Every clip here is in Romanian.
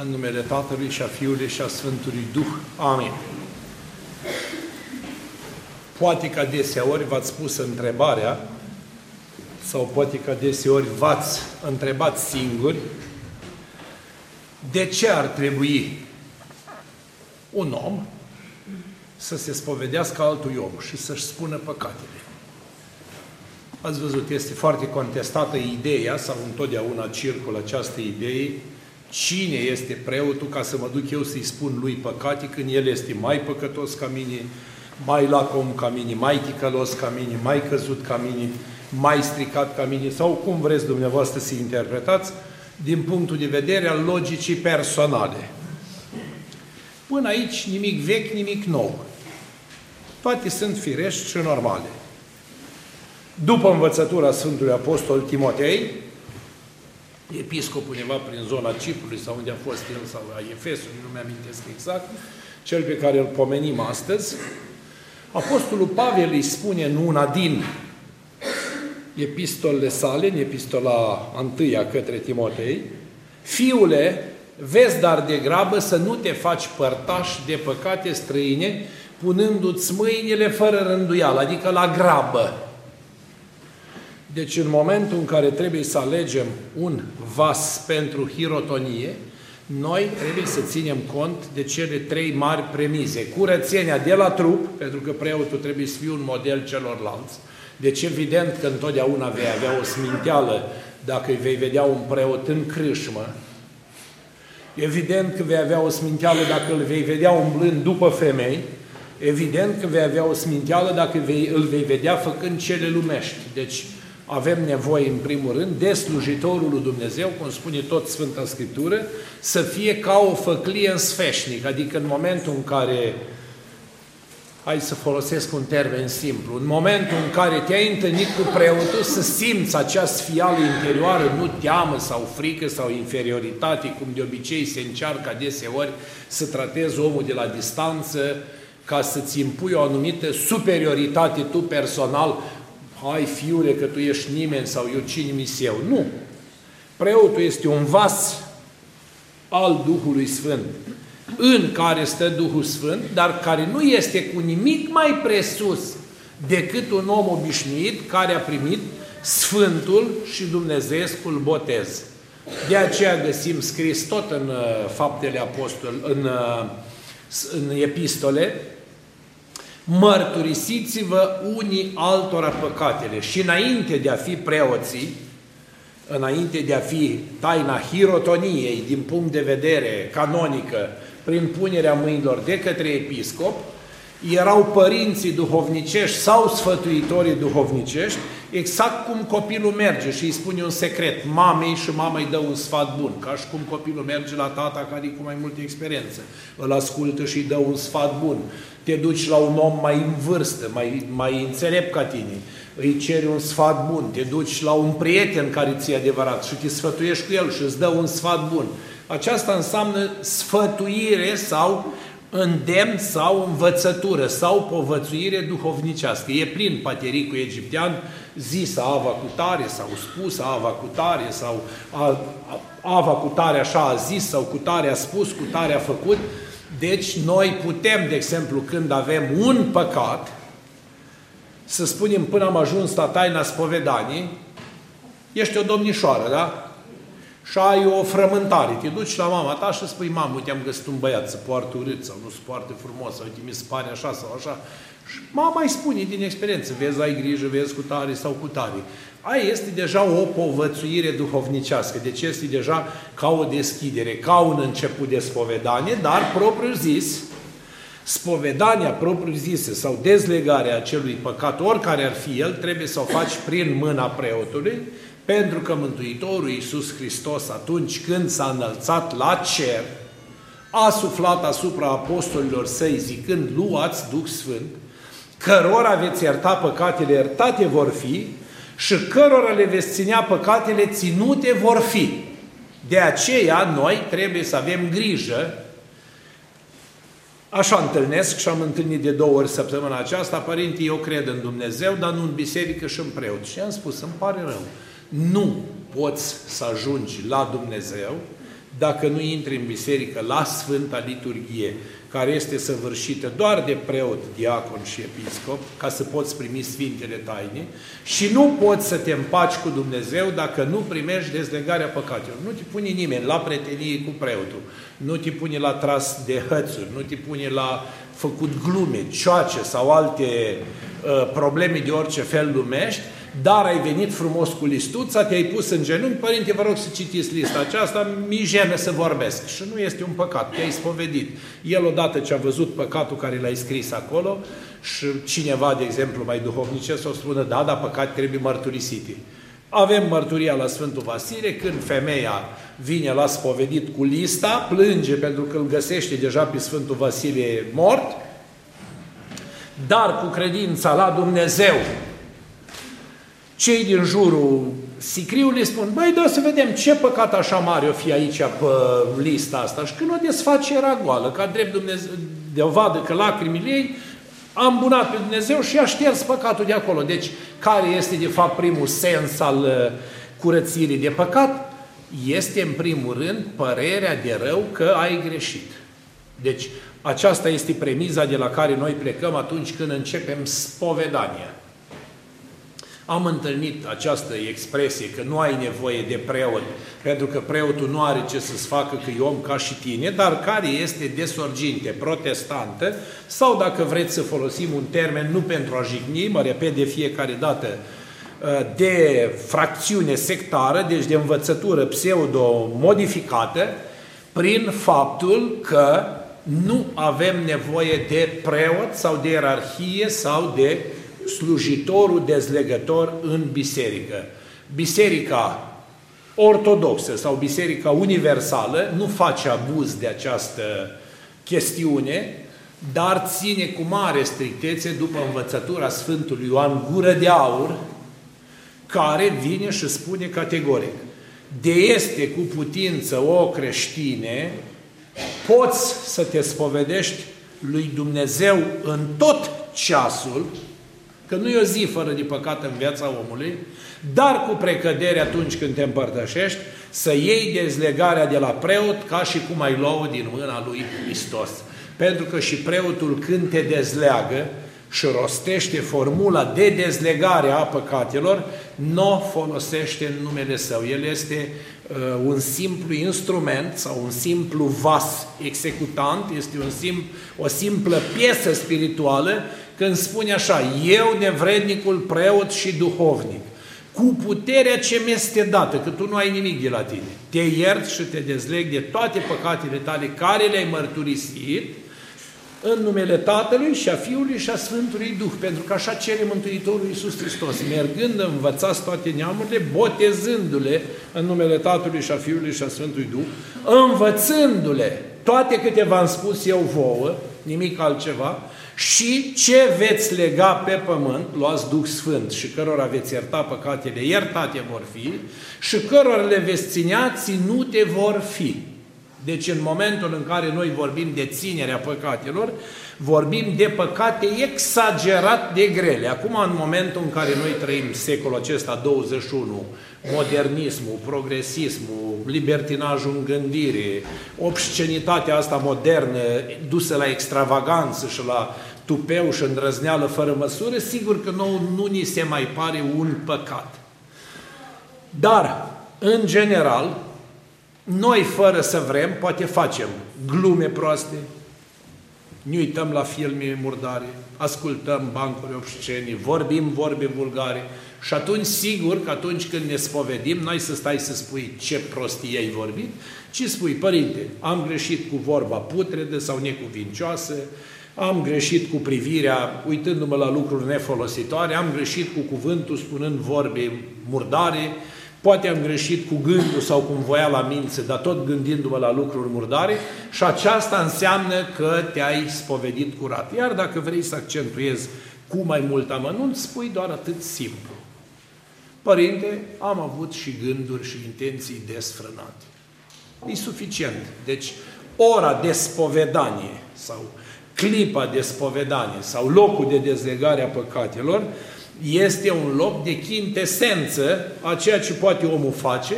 În numele Tatălui și a Fiului și a Sfântului Duh. Amin. Poate că deseori v-ați pus întrebarea, sau poate că deseori v-ați întrebat singuri, de ce ar trebui un om să se spovedească altui om și să-și spună păcatele. Ați văzut, este foarte contestată ideea, sau întotdeauna circulă această idee, cine este preotul ca să mă duc eu să-i spun lui păcate când el este mai păcătos ca mine, mai lacom ca mine, mai ticălos ca mine, mai căzut ca mine, mai stricat ca mine, sau cum vreți dumneavoastră să interpretați, din punctul de vedere al logicii personale. Până aici nimic vechi, nimic nou. Toate sunt firești și normale. După învățătura Sfântului Apostol Timotei, episcopul. Undeva prin zona Ciprului sau unde a fost el sau a Efesului, nu mi-amintesc exact, cel pe care îl pomenim astăzi, Apostolul Pavel îi spune în una din epistolele sale, în epistola întâia către Timotei, Fiule, vezi dar de grabă să nu te faci părtaș de păcate străine, punându-ți mâinile fără rânduială, adică la grabă. Deci în momentul în care trebuie să alegem un vas pentru hirotonie, noi trebuie să ținem cont de cele trei mari premize. Curățenia de la trup, pentru că preotul trebuie să fie un model celorlalți. Deci evident că întotdeauna vei avea o sminteală dacă îi vei vedea un preot în crâșmă. Evident că vei avea o sminteală dacă îl vei vedea umblând după femei. Evident că vei avea o sminteală dacă vei, îl vei vedea făcând cele lumești. Deci avem nevoie, în primul rând, de slujitorul lui Dumnezeu, cum spune tot Sfânta Scriptură, să fie ca o făclie în sfeșnic, adică în momentul în care, hai să folosesc un termen simplu, în momentul în care te-ai întâlnit cu preotul, să simți acea sfială interioară, nu teamă sau frică sau inferioritate, cum de obicei se încearcă adeseori să tratezi omul de la distanță, ca să-ți impui o anumită superioritate tu personal, hai fiule că tu ești nimeni sau eu cine mi eu. Nu. Preotul este un vas al Duhului Sfânt, în care stă Duhul Sfânt, dar care nu este cu nimic mai presus decât un om obișnuit care a primit Sfântul și Dumnezeescul botez. De aceea găsim scris tot în uh, Faptele Apostol, în, uh, în epistole, mărturisiți-vă unii altora păcatele. Și înainte de a fi preoții, înainte de a fi taina hirotoniei din punct de vedere canonică, prin punerea mâinilor de către episcop, erau părinții duhovnicești sau sfătuitorii duhovnicești, exact cum copilul merge și îi spune un secret mamei și mama îi dă un sfat bun, ca și cum copilul merge la tata care e cu mai multă experiență, îl ascultă și îi dă un sfat bun. Te duci la un om mai în vârstă, mai, mai înțelept ca tine, îi ceri un sfat bun, te duci la un prieten care ți-e adevărat și te sfătuiești cu el și îți dă un sfat bun. Aceasta înseamnă sfătuire sau îndemn sau învățătură sau povățuire duhovnicească. E plin patericul egiptean zis ava cu tare sau spus ava cu tare sau a, ava cu tare așa a zis sau cu tare a spus, cu tare a făcut. Deci noi putem, de exemplu, când avem un păcat, să spunem până am ajuns la taina spovedanii, ești o domnișoară, da? Și ai o frământare. Te duci la mama ta și spui, mamă, uite, am găsit un băiat să poartă urât sau nu se poartă frumos, sau uite, mi se pare așa sau așa. Și mama îi spune din experiență, vezi, ai grijă, vezi cu tare sau cu tare. Aia este deja o povățuire duhovnicească, deci este deja ca o deschidere, ca un început de spovedanie, dar propriu zis, spovedania propriu zisă sau dezlegarea acelui păcat, oricare ar fi el, trebuie să o faci prin mâna preotului, pentru că Mântuitorul Iisus Hristos, atunci când s-a înălțat la cer, a suflat asupra apostolilor săi zicând, luați Duh Sfânt, cărora veți ierta păcatele, iertate vor fi, și cărora le veți ținea păcatele, ținute vor fi. De aceea, noi trebuie să avem grijă Așa întâlnesc și am întâlnit de două ori săptămâna aceasta, părinte, eu cred în Dumnezeu, dar nu în biserică și în preot. Și am spus, îmi pare rău. Nu poți să ajungi la Dumnezeu dacă nu intri în biserică la Sfânta Liturghie, care este săvârșită doar de preot, diacon și episcop, ca să poți primi Sfintele Taine, și nu poți să te împaci cu Dumnezeu dacă nu primești dezlegarea păcatelor. Nu te pune nimeni la pretenie cu preotul, nu te pune la tras de hățuri, nu te pune la făcut glume, cioace sau alte uh, probleme de orice fel lumești, dar ai venit frumos cu listuța, te-ai pus în genunchi, părinte, vă rog să citiți lista aceasta, mi jenă să vorbesc. Și nu este un păcat, te-ai spovedit. El odată ce a văzut păcatul care l-ai scris acolo și cineva, de exemplu, mai duhovnice, să o spună, da, dar păcat trebuie mărturisite. Avem mărturia la Sfântul Vasile, când femeia vine la spovedit cu lista, plânge pentru că îl găsește deja pe Sfântul Vasile mort, dar cu credința la Dumnezeu cei din jurul sicriului spun, băi, da să vedem ce păcat așa mare o fi aici pe lista asta. Și când o desface era goală, ca drept Dumnezeu, de o vadă că lacrimile ei a îmbunat pe Dumnezeu și a șters păcatul de acolo. Deci, care este de fapt primul sens al uh, curățirii de păcat? Este în primul rând părerea de rău că ai greșit. Deci, aceasta este premiza de la care noi plecăm atunci când începem spovedania. Am întâlnit această expresie că nu ai nevoie de preot, pentru că preotul nu are ce să-ți facă că e om ca și tine, dar care este de sorginte protestantă, sau dacă vreți să folosim un termen nu pentru a jigni, mă repet de fiecare dată, ă, de fracțiune sectară, deci de învățătură pseudo-modificată, prin faptul că nu avem nevoie de preot sau de ierarhie sau de slujitorul dezlegător în biserică. Biserica ortodoxă sau biserica universală nu face abuz de această chestiune, dar ține cu mare strictețe după învățătura Sfântului Ioan Gură de Aur, care vine și spune categoric, de este cu putință o creștine, poți să te spovedești lui Dumnezeu în tot ceasul, Că nu e o zi fără de păcat în viața omului, dar cu precădere atunci când te împărtășești, să iei dezlegarea de la preot ca și cum ai lua din mâna lui Hristos. Pentru că și preotul când te dezleagă și rostește formula de dezlegare a păcatelor, nu o folosește în numele său. El este uh, un simplu instrument sau un simplu vas executant, este un sim, o simplă piesă spirituală când spune așa, eu nevrednicul preot și duhovnic, cu puterea ce mi-este dată, că tu nu ai nimic de la tine, te iert și te dezleg de toate păcatele tale care le-ai mărturisit, în numele Tatălui și a Fiului și a Sfântului Duh, pentru că așa cere Mântuitorul Iisus Hristos, mergând învățați toate neamurile, botezându-le în numele Tatălui și a Fiului și a Sfântului Duh, învățându-le toate câte v-am spus eu vouă, nimic altceva, și ce veți lega pe pământ, luați Duh Sfânt și cărora veți ierta păcatele, iertate vor fi, și cărora le veți ținea, ținute vor fi. Deci în momentul în care noi vorbim de ținerea păcatelor, vorbim de păcate exagerat de grele. Acum, în momentul în care noi trăim secolul acesta 21, modernismul, progresismul, libertinajul în gândire, obscenitatea asta modernă dusă la extravaganță și la tupeu și îndrăzneală fără măsură, sigur că nou nu ni se mai pare un păcat. Dar, în general, noi, fără să vrem, poate facem glume proaste, ne uităm la filme murdare, ascultăm bancuri obscene, vorbim vorbe vulgare. Și atunci, sigur că atunci când ne spovedim, noi să stai să spui ce prostie ai vorbit, ci spui, părinte, am greșit cu vorba putredă sau necuvincioasă, am greșit cu privirea, uitându-mă la lucruri nefolositoare, am greșit cu cuvântul spunând vorbe murdare, Poate am greșit cu gândul sau cum voia la mință, dar tot gândindu-mă la lucruri murdare și aceasta înseamnă că te-ai spovedit curat. Iar dacă vrei să accentuezi cu mai mult amănunt, spui doar atât simplu. Părinte, am avut și gânduri și intenții desfrânate. E suficient. Deci, ora de spovedanie sau clipa de spovedanie sau locul de dezlegare a păcatelor este un loc de chintesență a ceea ce poate omul face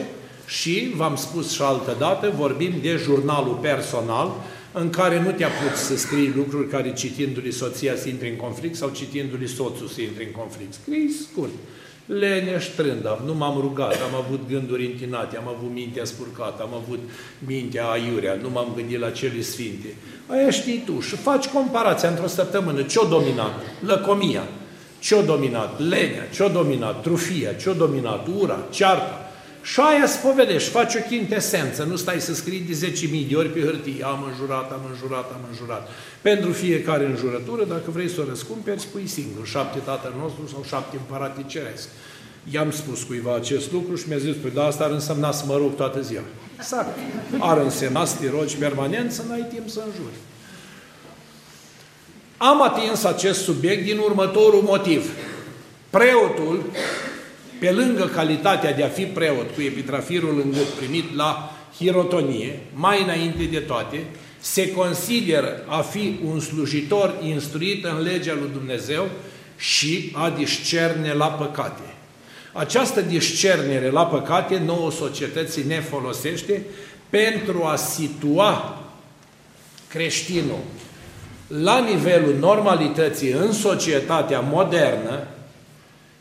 Și, v-am spus și altă dată, vorbim de jurnalul personal, în care nu te putut să scrii lucruri care citindu-li soția să intre în conflict sau citindu-li soțul să intre în conflict. Scrii scurt. Leneș trândam, nu m-am rugat, am avut gânduri întinate, am avut mintea spurcată, am avut mintea aiurea, nu m-am gândit la cele sfinte. Aia știi tu și faci comparația într-o săptămână. Ce-o dominat? Lăcomia. Ce-o dominat? Lenea. Ce-o dominat? Trufia. Ce-o dominat? Ura. Cearta. Și aia spovedești, faci o chintesență, nu stai să scrii de 10.000 de ori pe hârtie, am înjurat, am înjurat, am înjurat. Pentru fiecare înjurătură, dacă vrei să o răscumperi, spui singur, șapte Tatăl nostru sau șapte împărate ceresc. I-am spus cuiva acest lucru și mi-a zis, păi da, asta ar însemna să mă rog toată ziua. Exact. Ar însemna să te rogi permanent, să n-ai timp să înjuri. Am atins acest subiect din următorul motiv. Preotul pe lângă calitatea de a fi preot cu epitrafirul în gât primit la hirotonie, mai înainte de toate, se consideră a fi un slujitor instruit în legea lui Dumnezeu și a discerne la păcate. Această discernere la păcate nouă societății ne folosește pentru a situa creștinul la nivelul normalității în societatea modernă,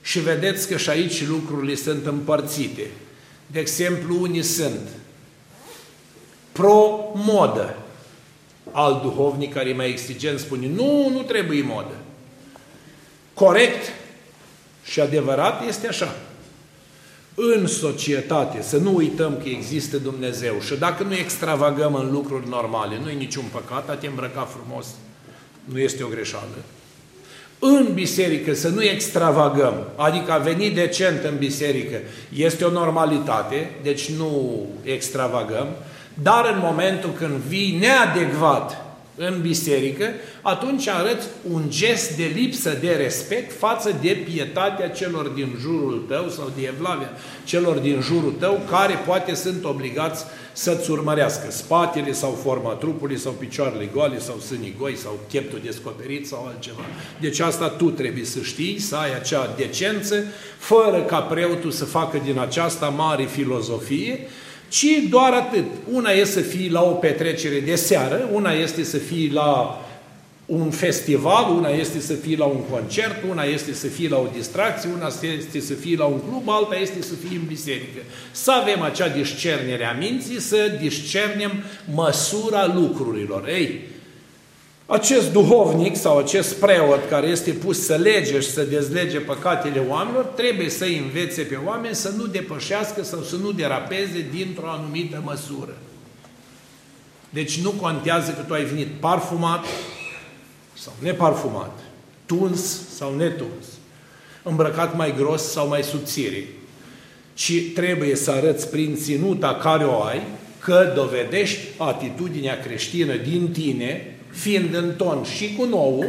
și vedeți că și aici lucrurile sunt împărțite. De exemplu, unii sunt pro-modă. Alt duhovnic care e mai exigent spune, nu, nu trebuie modă. Corect și adevărat este așa. În societate, să nu uităm că există Dumnezeu și dacă nu extravagăm în lucruri normale, nu e niciun păcat, a te îmbrăca frumos, nu este o greșeală. În biserică, să nu extravagăm, adică a venit decent în biserică, este o normalitate, deci nu extravagăm, dar în momentul când vii neadecvat în biserică, atunci arăți un gest de lipsă de respect față de pietatea celor din jurul tău sau de evlavia celor din jurul tău, care poate sunt obligați să-ți urmărească spatele sau forma trupului sau picioarele goale sau sânii goi sau cheptul descoperit sau altceva. Deci asta tu trebuie să știi, să ai acea decență, fără ca preotul să facă din aceasta mare filozofie, ci doar atât. Una este să fii la o petrecere de seară, una este să fii la un festival, una este să fii la un concert, una este să fii la o distracție, una este să fii la un club, alta este să fii în biserică. Să avem acea discernere a minții, să discernem măsura lucrurilor. Ei, acest duhovnic sau acest preot care este pus să lege și să dezlege păcatele oamenilor, trebuie să învețe pe oameni să nu depășească sau să nu derapeze dintr-o anumită măsură. Deci nu contează că tu ai venit parfumat sau neparfumat, tuns sau netuns, îmbrăcat mai gros sau mai subțire, ci trebuie să arăți prin ținuta care o ai că dovedești atitudinea creștină din tine fiind în ton și cu nou,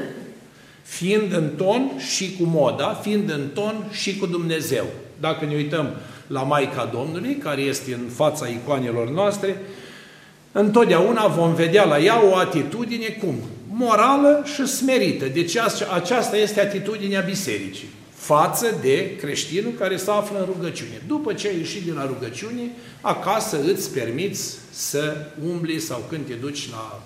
fiind în ton și cu moda, fiind în ton și cu Dumnezeu. Dacă ne uităm la Maica Domnului, care este în fața icoanelor noastre, întotdeauna vom vedea la ea o atitudine cum? Morală și smerită. Deci aceasta este atitudinea bisericii față de creștinul care se află în rugăciune. După ce ai ieșit din la rugăciune, acasă îți permiți să umbli sau când te duci la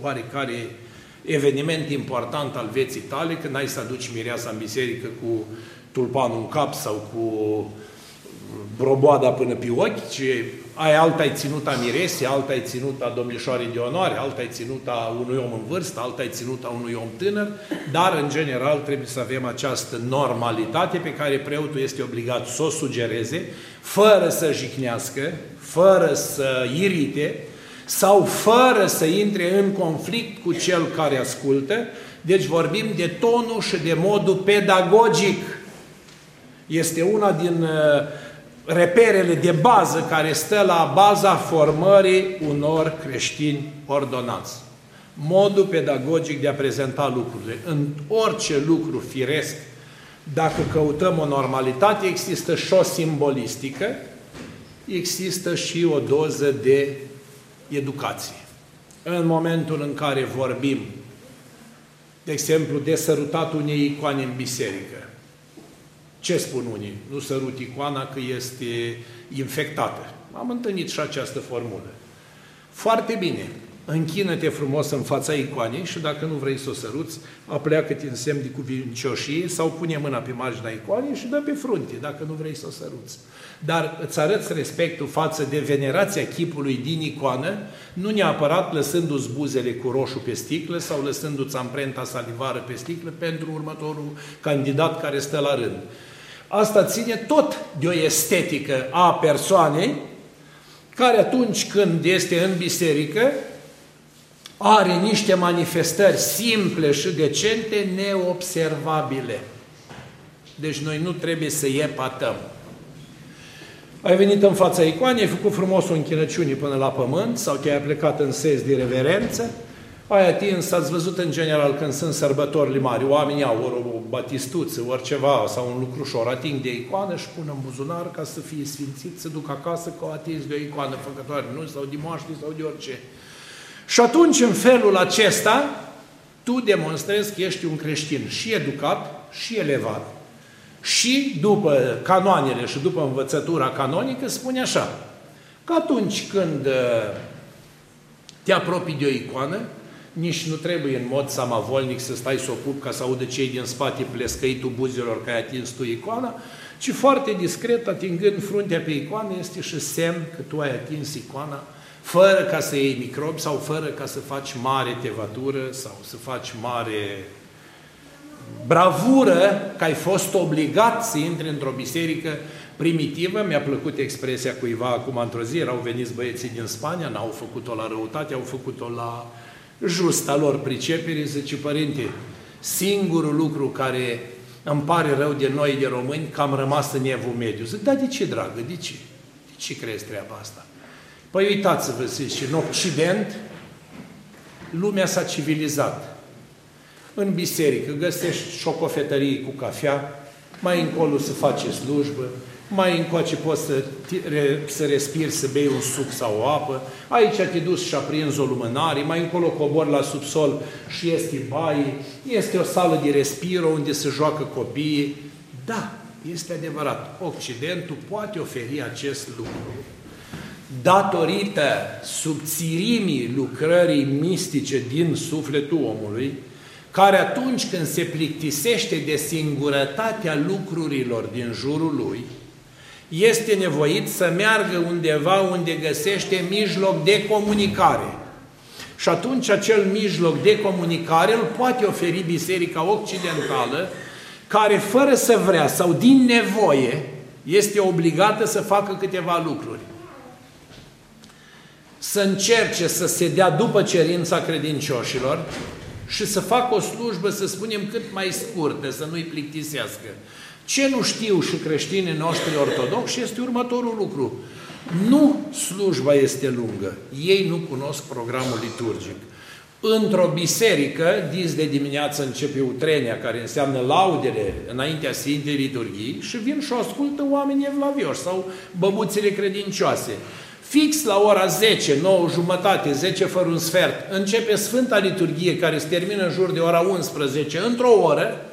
oarecare eveniment important al vieții tale, când ai să aduci mireasa în biserică cu tulpanul în cap sau cu broboada până pe ochi, ci ai alta ai ținut a mirese, alta ai ținut a domnișoarei de onoare, alta ai ținut a unui om în vârstă, alta ai ținut a unui om tânăr, dar în general trebuie să avem această normalitate pe care preotul este obligat să o sugereze, fără să jicnească, fără să irite, sau fără să intre în conflict cu cel care ascultă, deci vorbim de tonul și de modul pedagogic. Este una din uh, reperele de bază care stă la baza formării unor creștini ordonați. Modul pedagogic de a prezenta lucrurile. În orice lucru firesc, dacă căutăm o normalitate, există și o simbolistică, există și o doză de educație. În momentul în care vorbim, de exemplu, de sărutatul unei icoane în biserică, Ce spun unii? Nu sărut icoana că este infectată. Am întâlnit și această formulă. Foarte bine. Închină-te frumos în fața icoanei și dacă nu vrei să o săruți, apleacă-te în semn de cuvincioșie sau pune mâna pe marginea icoanei și dă pe frunte, dacă nu vrei să o săruți. Dar îți arăți respectul față de venerația chipului din icoană, nu neapărat lăsându-ți buzele cu roșu pe sticlă sau lăsându-ți amprenta salivară pe sticlă pentru următorul candidat care stă la rând. Asta ține tot de o estetică a persoanei care atunci când este în biserică are niște manifestări simple și decente, neobservabile. Deci noi nu trebuie să epatăm. Ai venit în fața icoanei, ai făcut frumos o închinăciune până la pământ sau te-ai plecat în sens de reverență, ai atins, ați văzut în general când sunt sărbători mari, oamenii au ori o batistuță, ori ceva, sau un lucrușor, ating de icoană și pun în buzunar ca să fie sfințit, să duc acasă că au atins de o icoană făcătoare, nu, sau de moaște, sau de orice. Și atunci, în felul acesta, tu demonstrezi că ești un creștin și educat, și elevat, și după canoanele și după învățătura canonică spune așa, că atunci când uh, te apropii de o icoană, nici nu trebuie în mod samavolnic să stai să o pup ca să audă cei din spate plescăitul buzelor că ai atins tu icoana, ci foarte discret, atingând fruntea pe icoană, este și semn că tu ai atins icoana, fără ca să iei microbi sau fără ca să faci mare tevatură sau să faci mare bravură că ai fost obligat să intri într-o biserică primitivă. Mi-a plăcut expresia cuiva acum într-o zi, erau veniți băieții din Spania, n-au făcut-o la răutate, au făcut-o la justa lor pricepere, zice, părinte, singurul lucru care îmi pare rău de noi, de români, că am rămas în evul mediu. Zic, da, de ce, dragă, de ce? De ce crezi treaba asta? Păi uitați-vă, zice, în Occident, lumea s-a civilizat. În biserică găsești și o cofetărie cu cafea, mai încolo să face slujbă, mai încoace poți să, să respiri, să bei un suc sau o apă, aici te duci și aprinzi o lumânare, mai încolo cobor la subsol și este baie, este o sală de respiro unde se joacă copiii. Da, este adevărat, Occidentul poate oferi acest lucru datorită subțirimii lucrării mistice din sufletul omului, care atunci când se plictisește de singurătatea lucrurilor din jurul lui, este nevoit să meargă undeva unde găsește mijloc de comunicare. Și atunci acel mijloc de comunicare îl poate oferi Biserica Occidentală, care fără să vrea sau din nevoie este obligată să facă câteva lucruri. Să încerce să se dea după cerința credincioșilor, și să facă o slujbă, să spunem, cât mai scurtă, să nu-i plictisească. Ce nu știu și creștinii noștri ortodoxi este următorul lucru. Nu slujba este lungă. Ei nu cunosc programul liturgic. Într-o biserică, dis de dimineață începe utrenia, care înseamnă laudele înaintea Sfintei Liturghii și vin și o ascultă oamenii evlavioși sau băbuțele credincioase. Fix la ora 10, 9 jumătate, 10 fără un sfert, începe Sfânta Liturghie care se termină în jur de ora 11, într-o oră,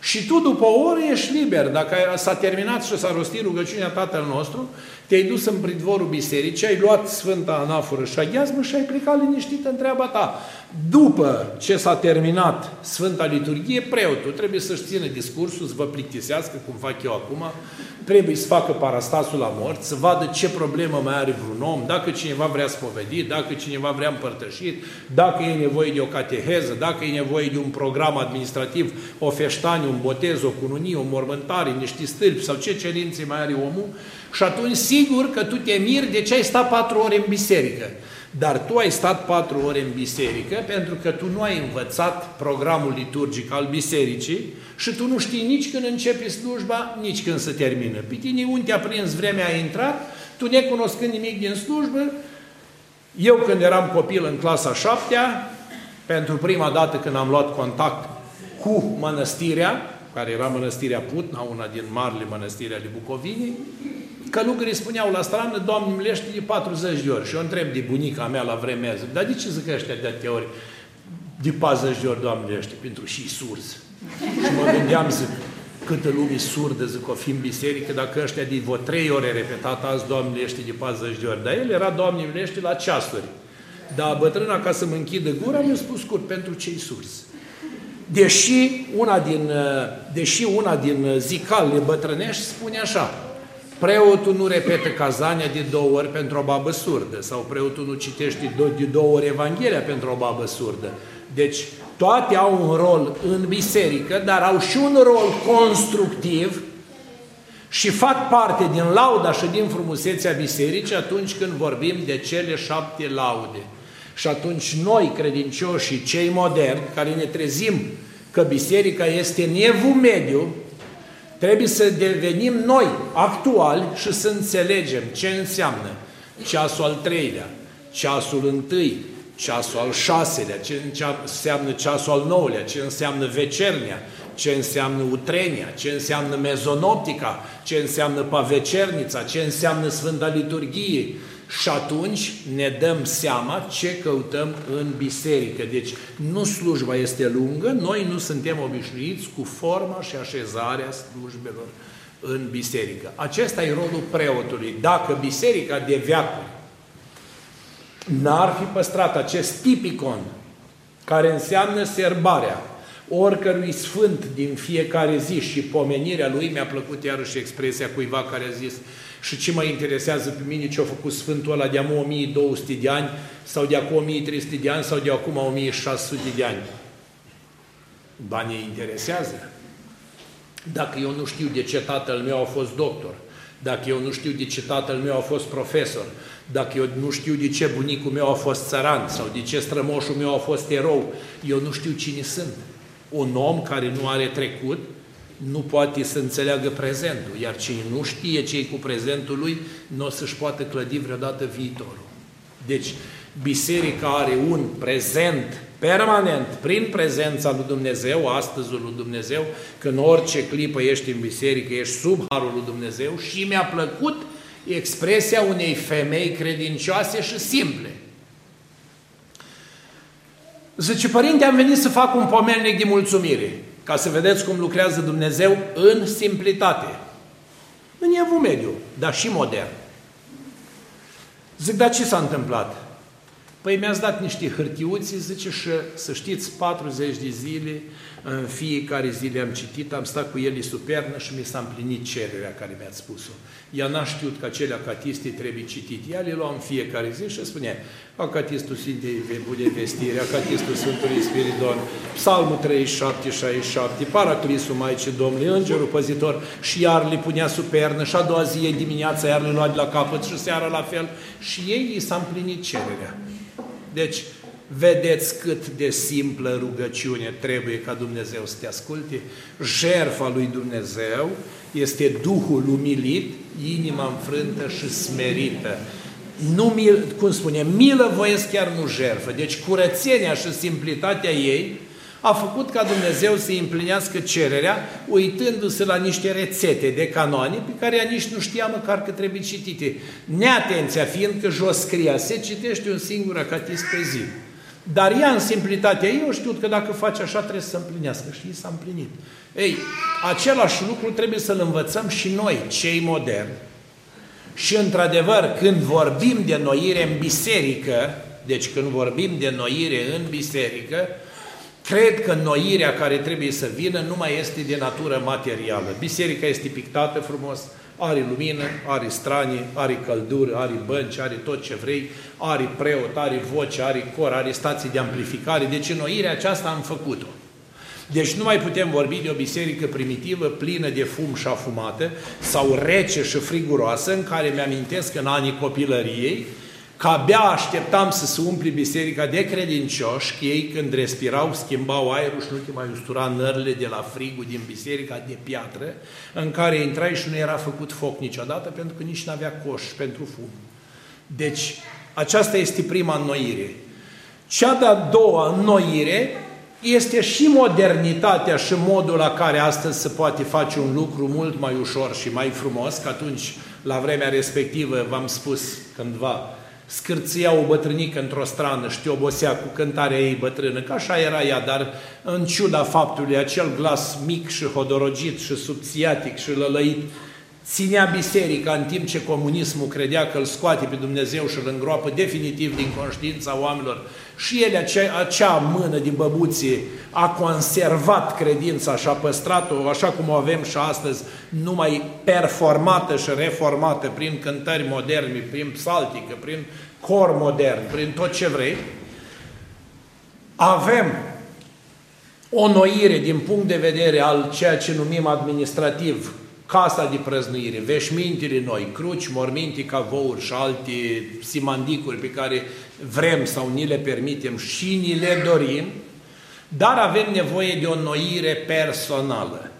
și tu după o oră ești liber. Dacă s-a terminat și s-a rostit rugăciunea Tatăl nostru, te-ai dus în pridvorul bisericii, ai luat Sfânta Anaforă și aghiazmă și ai plecat liniștit în treaba ta. După ce s-a terminat Sfânta Liturghie, preotul trebuie să-și țină discursul, să vă plictisească, cum fac eu acum, trebuie să facă parastasul la mort, să vadă ce problemă mai are vreun om, dacă cineva vrea spovedit, dacă cineva vrea împărtășit, dacă e nevoie de o cateheză, dacă e nevoie de un program administrativ, o feștanie, un botez, o cununie, o mormântare, niște stâlpi sau ce cerințe mai are omul, și atunci sigur că tu te miri de ce ai stat patru ore în biserică. Dar tu ai stat patru ore în biserică pentru că tu nu ai învățat programul liturgic al bisericii și tu nu știi nici când începe slujba, nici când se termină. Pe tine unde te-a prins vremea a intrat, tu necunoscând nimic din slujbă, eu când eram copil în clasa șaptea, pentru prima dată când am luat contact cu mănăstirea, care era mănăstirea Putna, una din marile mănăstiri ale Bucovinii, Călugării spuneau la strană, Doamne, milește de 40 de ori. Și eu întreb de bunica mea la vremea zic, dar de ce zic ăștia de atâtea ori de 40 de ori, Doamne, milește? Pentru și surzi. Și mă gândeam, zic, câtă lume surdă, zic, o fi în biserică, dacă ăștia de vreo trei ore repetat azi, Doamne, ești de 40 de ori. Dar el era, Doamne, ești la ceasuri. Dar bătrâna, ca să mă închidă gura, mi-a spus scurt, pentru cei surzi. Deși una din, deși una din zicalele bătrânești spune așa, Preotul nu repetă cazania de două ori pentru o babă surdă sau preotul nu citește de două ori Evanghelia pentru o babă surdă. Deci toate au un rol în biserică, dar au și un rol constructiv și fac parte din lauda și din frumusețea bisericii atunci când vorbim de cele șapte laude. Și atunci noi, credincioșii, cei moderni, care ne trezim că biserica este în evul mediu, Trebuie să devenim noi actuali și să înțelegem ce înseamnă ceasul al treilea, ceasul întâi, ceasul al șaselea, ce înseamnă ceasul al nouălea, ce înseamnă vecernia, ce înseamnă utrenia, ce înseamnă mezonoptica, ce înseamnă pavecernița, ce înseamnă Sfânta Liturghie, și atunci ne dăm seama ce căutăm în biserică. Deci nu slujba este lungă, noi nu suntem obișnuiți cu forma și așezarea slujbelor în biserică. Acesta e rolul preotului. Dacă biserica de veacuri n-ar fi păstrat acest tipicon care înseamnă serbarea oricărui sfânt din fiecare zi și pomenirea lui, mi-a plăcut iarăși expresia cuiva care a zis și ce mă interesează pe mine ce a făcut Sfântul ăla de acum 1200 de ani sau de acum 1300 de ani sau de acum 1600 de ani. Banii interesează. Dacă eu nu știu de ce tatăl meu a fost doctor, dacă eu nu știu de ce tatăl meu a fost profesor, dacă eu nu știu de ce bunicul meu a fost țăran sau de ce strămoșul meu a fost erou, eu nu știu cine sunt. Un om care nu are trecut, nu poate să înțeleagă prezentul, iar cine nu știe ce cu prezentul lui, nu o să-și poată clădi vreodată viitorul. Deci, biserica are un prezent permanent, prin prezența lui Dumnezeu, astăzi lui Dumnezeu, că în orice clipă ești în biserică, ești sub harul lui Dumnezeu și mi-a plăcut expresia unei femei credincioase și simple. Zice, părinte, am venit să fac un pomelnic de mulțumire ca să vedeți cum lucrează Dumnezeu în simplitate. În evul mediu, dar și modern. Zic, dar ce s-a întâmplat? Păi mi-ați dat niște hârtiuți, zice, și să știți, 40 de zile, în fiecare zi le-am citit, am stat cu ele sub pernă și mi s-a împlinit cererea care mi-ați spus-o. Ea n-a știut că acele acatiste trebuie citit. Ea le lua în fiecare zi și spunea, acatistul Sfintei Bude Vestire, acatistul Sfântului Spiridon, Psalmul 37, 67, Paraclisul Maicii Domnului, Îngerul Păzitor și iar le punea sub pernă și a doua zi dimineața iar le lua de la capăt și seara la fel și ei i s-a împlinit cererea. Deci, vedeți cât de simplă rugăciune trebuie ca Dumnezeu să te asculte. Jerfa lui Dumnezeu este Duhul umilit, inima înfrântă și smerită. Nu, mil, cum spune, milă voiesc chiar nu jerfă. Deci curățenia și simplitatea ei a făcut ca Dumnezeu să împlinească cererea, uitându-se la niște rețete de canoane pe care ea nici nu știa măcar că trebuie citite. Neatenția fiind că jos scria, se citește un singur acatist pe zi. Dar ea în simplitatea ei, eu știu că dacă face așa trebuie să împlinească și i s-a împlinit. Ei, același lucru trebuie să-l învățăm și noi, cei moderni. Și într-adevăr, când vorbim de noire în biserică, deci când vorbim de noire în biserică, Cred că noirea care trebuie să vină nu mai este de natură materială. Biserica este pictată frumos, are lumină, are stranie, are căldură, are bănci, are tot ce vrei, are preot, are voce, are cor, are stații de amplificare. Deci noirea aceasta am făcut-o. Deci nu mai putem vorbi de o biserică primitivă, plină de fum și afumată, sau rece și friguroasă, în care mi-amintesc în anii copilăriei, că abia așteptam să se umple biserica de credincioși, că ei când respirau schimbau aerul și nu te mai ustura nările de la frigul din biserica de piatră, în care intrai și nu era făcut foc niciodată, pentru că nici nu avea coș pentru fum. Deci, aceasta este prima înnoire. Cea de-a doua înnoire este și modernitatea și modul la care astăzi se poate face un lucru mult mai ușor și mai frumos, că atunci, la vremea respectivă, v-am spus cândva, scârția o bătrânică într-o strană și te obosea cu cântarea ei bătrână, că așa era ea, dar în ciuda faptului, acel glas mic și hodorogit și subțiatic și lălăit, ținea biserica în timp ce comunismul credea că îl scoate pe Dumnezeu și îl îngroapă definitiv din conștiința oamenilor. Și el, acea, acea mână din băbuție, a conservat credința și a păstrat-o așa cum o avem și astăzi, numai performată și reformată prin cântări moderne, prin psaltică, prin cor modern, prin tot ce vrei, avem o noire din punct de vedere al ceea ce numim administrativ casa de prăznuire, veșmintele noi, cruci, morminti, cavouri și alte simandicuri pe care vrem sau ni le permitem și ni le dorim, dar avem nevoie de o noire personală.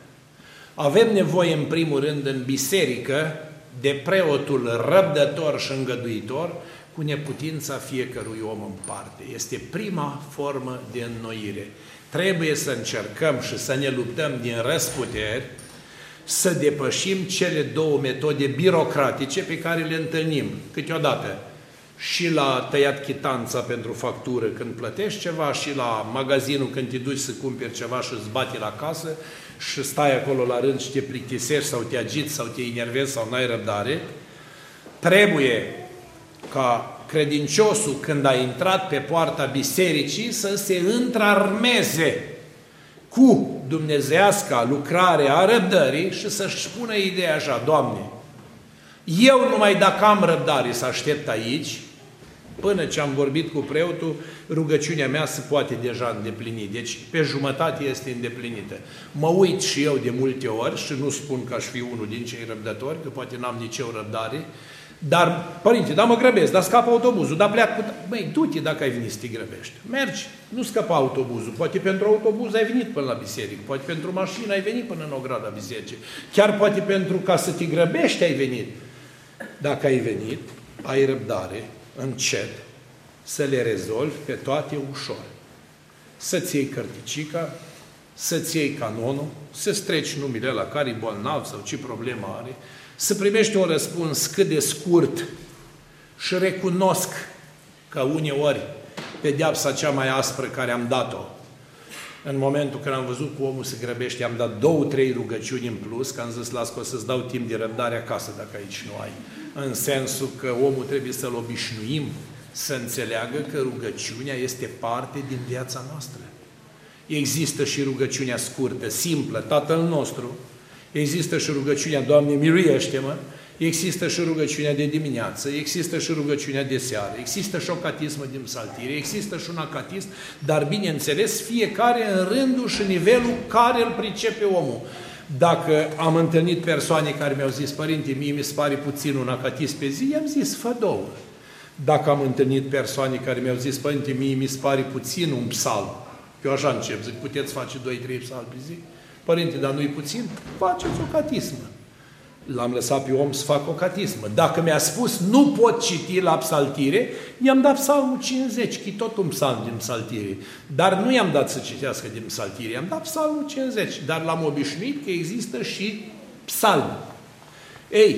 Avem nevoie, în primul rând, în biserică, de preotul răbdător și îngăduitor, cu neputința fiecărui om în parte. Este prima formă de înnoire. Trebuie să încercăm și să ne luptăm din răsputeri să depășim cele două metode birocratice pe care le întâlnim câteodată. Și la tăiat chitanța pentru factură când plătești ceva și la magazinul când te duci să cumperi ceva și îți bate la casă și stai acolo la rând și te plictisești sau te agiți sau te enervezi sau n-ai răbdare, trebuie ca credinciosul când a intrat pe poarta bisericii să se întrarmeze cu dumnezeasca lucrare a răbdării și să-și spună ideea așa, Doamne, eu numai dacă am răbdare să aștept aici, până ce am vorbit cu preotul, rugăciunea mea se poate deja îndeplini. Deci pe jumătate este îndeplinită. Mă uit și eu de multe ori și nu spun că aș fi unul din cei răbdători, că poate n-am nici eu răbdare, dar, părinte, dar mă grăbesc, dar scapă autobuzul, dar pleac cu... Băi, du-te dacă ai venit să te grăbești. Mergi, nu scăpa autobuzul. Poate pentru autobuz ai venit până la biserică, poate pentru mașină ai venit până în ograda bisericii. Chiar poate pentru ca să te grăbești ai venit. Dacă ai venit, ai răbdare, încet, să le rezolvi pe toate ușor. Să-ți iei cărticica, să-ți iei canonul, să-ți treci numele la care e bolnav sau ce problemă are, să primești un răspuns cât de scurt și recunosc că uneori pedeapsa cea mai aspră care am dat-o, în momentul când am văzut că omul se grăbește, am dat două, trei rugăciuni în plus, că am zis, las că o să-ți dau timp de răbdare acasă dacă aici nu ai. În sensul că omul trebuie să-l obișnuim să înțeleagă că rugăciunea este parte din viața noastră. Există și rugăciunea scurtă, simplă, Tatăl nostru, Există și rugăciunea, Doamne, miluiește-mă, există și rugăciunea de dimineață, există și rugăciunea de seară, există și o catismă din psaltire, există și un acatism, dar bineînțeles fiecare în rândul și nivelul care îl pricepe omul. Dacă am întâlnit persoane care mi-au zis, Părinte, mie mi se pare puțin un acatism pe zi, i-am zis, fă două. Dacă am întâlnit persoane care mi-au zis, Părinte, mie mi se pare puțin un psalm, eu așa încep, zic, puteți face doi, trei psalmi pe zi? Părinte, dar nu-i puțin? Faceți o catismă. L-am lăsat pe om să facă o catismă. Dacă mi-a spus nu pot citi la psaltire, i-am dat psalmul 50, că tot un psalm din psaltire. Dar nu i-am dat să citească din psaltire, i-am dat psalmul 50. Dar l-am obișnuit că există și psalm. Ei,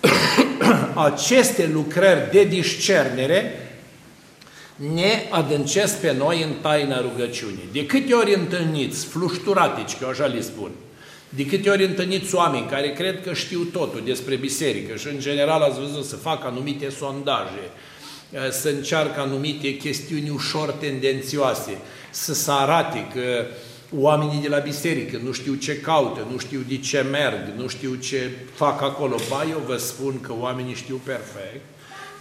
aceste lucrări de discernere ne adâncesc pe noi în taina rugăciunii. De câte ori întâlniți flușturatici, că eu așa le spun, de câte ori întâlniți oameni care cred că știu totul despre biserică și în general ați văzut să facă anumite sondaje, să încearcă anumite chestiuni ușor tendențioase, să se arate că oamenii de la biserică nu știu ce caută, nu știu de ce merg, nu știu ce fac acolo. Ba, eu vă spun că oamenii știu perfect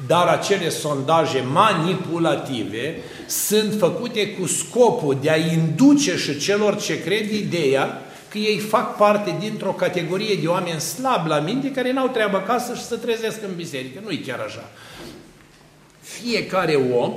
dar acele sondaje manipulative sunt făcute cu scopul de a induce și celor ce cred ideea că ei fac parte dintr-o categorie de oameni slabi la minte care n-au treabă acasă și să trezesc în biserică. Nu e chiar așa. Fiecare om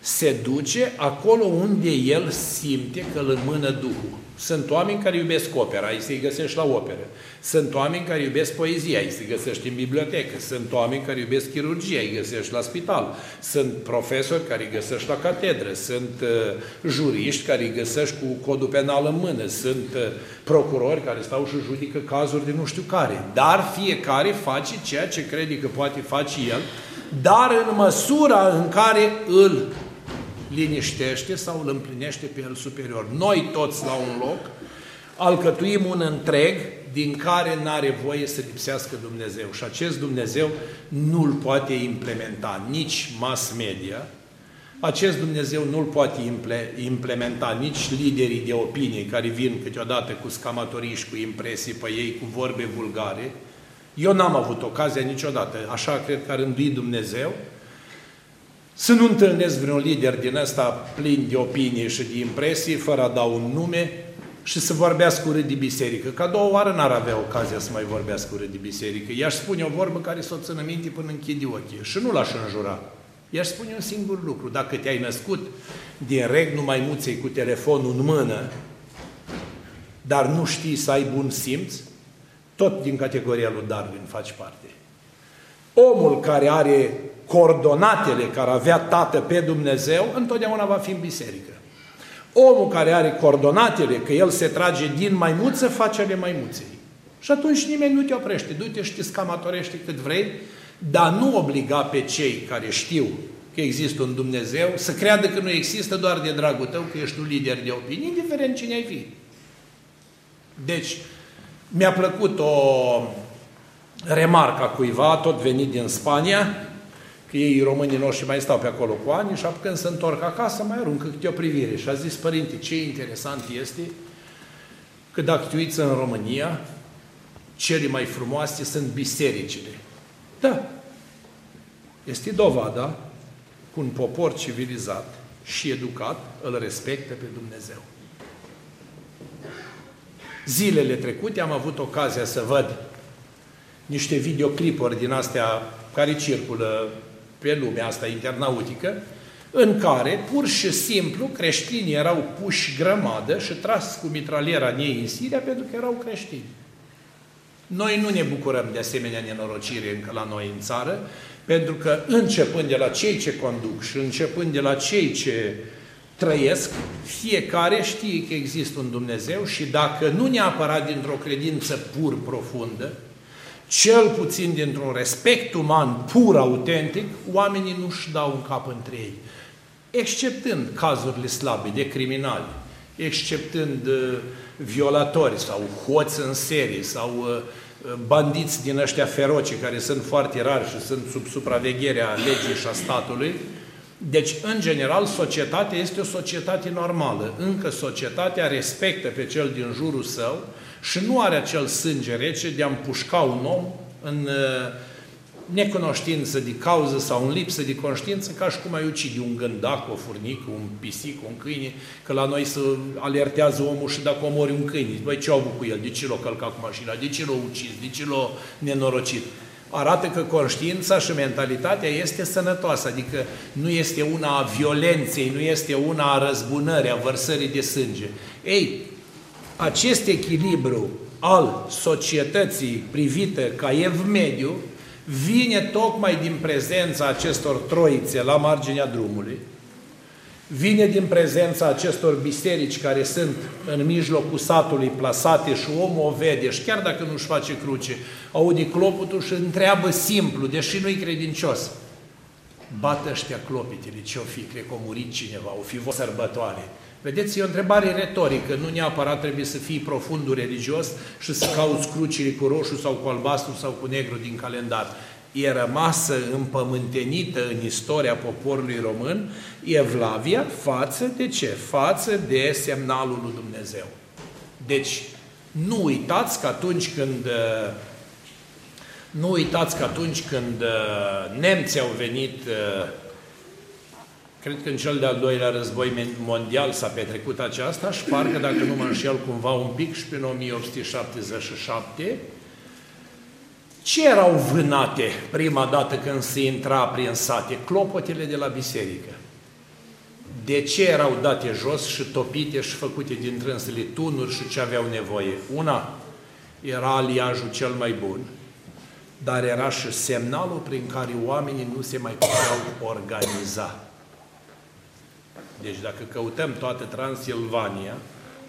se duce acolo unde el simte că îl mână Duhul. Sunt oameni care iubesc opera, îi se găsești la operă. Sunt oameni care iubesc poezia, îi se găsești în bibliotecă. Sunt oameni care iubesc chirurgia, îi găsești la spital. Sunt profesori care îi găsești la catedră. Sunt uh, juriști care îi găsești cu codul penal în mână. Sunt uh, procurori care stau și judică cazuri de nu știu care. Dar fiecare face ceea ce crede că poate face el dar în măsura în care îl liniștește sau îl împlinește pe el superior. Noi toți la un loc alcătuim un întreg din care nu are voie să lipsească Dumnezeu. Și acest Dumnezeu nu-l poate implementa nici mass media, acest Dumnezeu nu-l poate implementa nici liderii de opinie care vin câteodată cu scamatorii și cu impresii pe ei, cu vorbe vulgare. Eu n-am avut ocazia niciodată, așa cred că a rânduit Dumnezeu, să nu întâlnesc vreun lider din ăsta plin de opinie și de impresii, fără a da un nume, și să vorbească urât de biserică. Ca două oară n-ar avea ocazia să mai vorbească urât de biserică. I-aș spune o vorbă care să o țină minte până închide ochii. Și nu l-aș înjura. I-aș spune un singur lucru. Dacă te-ai născut din regnul maimuței cu telefonul în mână, dar nu știi să ai bun simț, tot din categoria lui Darwin faci parte. Omul care are coordonatele care avea tată pe Dumnezeu, întotdeauna va fi în biserică. Omul care are coordonatele, că el se trage din maimuță, face ale maimuței. Și atunci nimeni nu te oprește. Du-te și te scamatorește cât vrei, dar nu obliga pe cei care știu că există un Dumnezeu să creadă că nu există doar de dragul tău, că ești un lider de opinie, indiferent cine ai fi. Deci, mi-a plăcut o remarcă a cuiva, tot venit din Spania, că ei românii noștri mai stau pe acolo cu ani și când se întorc acasă mai aruncă câte o privire. Și a zis, părinte, ce interesant este că dacă te uiți în România, cele mai frumoase sunt bisericile. Da, este dovada cu un popor civilizat și educat îl respectă pe Dumnezeu. Zilele trecute am avut ocazia să văd niște videoclipuri din astea care circulă pe lumea asta internautică, în care, pur și simplu, creștinii erau puși grămadă și tras cu mitraliera în ei în Siria pentru că erau creștini. Noi nu ne bucurăm de asemenea nenorocire încă la noi în țară, pentru că începând de la cei ce conduc și începând de la cei ce trăiesc, fiecare știe că există un Dumnezeu și dacă nu neapărat dintr-o credință pur profundă, cel puțin dintr-un respect uman pur, autentic, oamenii nu-și dau un cap între ei. Exceptând cazurile slabe de criminali, exceptând uh, violatori sau hoți în serie sau uh, bandiți din ăștia feroci care sunt foarte rari și sunt sub supravegherea legii și a statului. Deci, în general, societatea este o societate normală. Încă societatea respectă pe cel din jurul său și nu are acel sânge rece de a împușca un om în uh, necunoștință de cauză sau în lipsă de conștiință, ca și cum ai ucide un gândac, o furnică, un pisic, un câine, că la noi se alertează omul și dacă omori un câine, băi, ce au avut cu el? De ce l-a călcat cu mașina? De ce l-a ucis? De ce l-a nenorocit? Arată că conștiința și mentalitatea este sănătoasă, adică nu este una a violenței, nu este una a răzbunării, a vărsării de sânge. Ei, acest echilibru al societății privite ca ev mediu vine tocmai din prezența acestor troițe la marginea drumului, vine din prezența acestor biserici care sunt în mijlocul satului plasate și omul o vede și chiar dacă nu-și face cruce, aude clopotul și întreabă simplu, deși nu-i credincios. Bată ăștia clopitele, ce-o fi? Cred că a murit cineva, o fi o sărbătoare. Vedeți, e o întrebare retorică, nu neapărat trebuie să fii profund religios și să cauți crucile cu roșu sau cu albastru sau cu negru din calendar. E rămasă împământenită în istoria poporului român Evlavia față de ce? Față de semnalul lui Dumnezeu. Deci, nu uitați că atunci când nu uitați că atunci când nemții au venit Cred că în cel de-al doilea război mondial s-a petrecut aceasta și parcă, dacă nu mă înșel cumva un pic, și prin 1877, ce erau vânate prima dată când se intra prin sate? Clopotele de la biserică. De ce erau date jos și topite și făcute din trânsele tunuri și ce aveau nevoie? Una, era aliajul cel mai bun, dar era și semnalul prin care oamenii nu se mai puteau organiza. Deci dacă căutăm toată Transilvania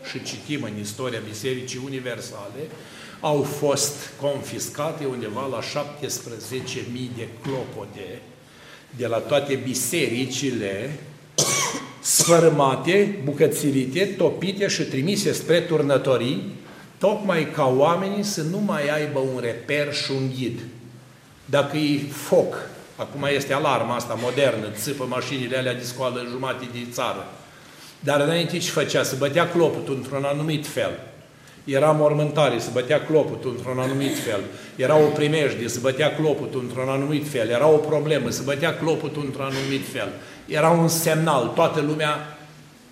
și citim în istoria Bisericii Universale, au fost confiscate undeva la 17.000 de clopote de la toate bisericile sfărâmate, bucățirite, topite și trimise spre turnătorii, tocmai ca oamenii să nu mai aibă un reper și un ghid. Dacă e foc, acum este alarma asta modernă, țipă mașinile alea de scoală jumate de țară, dar înainte ce făcea? Se bătea clopotul într-un anumit fel. Era mormântare, se bătea clopotul într-un anumit fel. Era o primejdie, se bătea clopotul într-un anumit fel. Era o problemă, se bătea clopotul într-un anumit fel. Era un semnal, toată lumea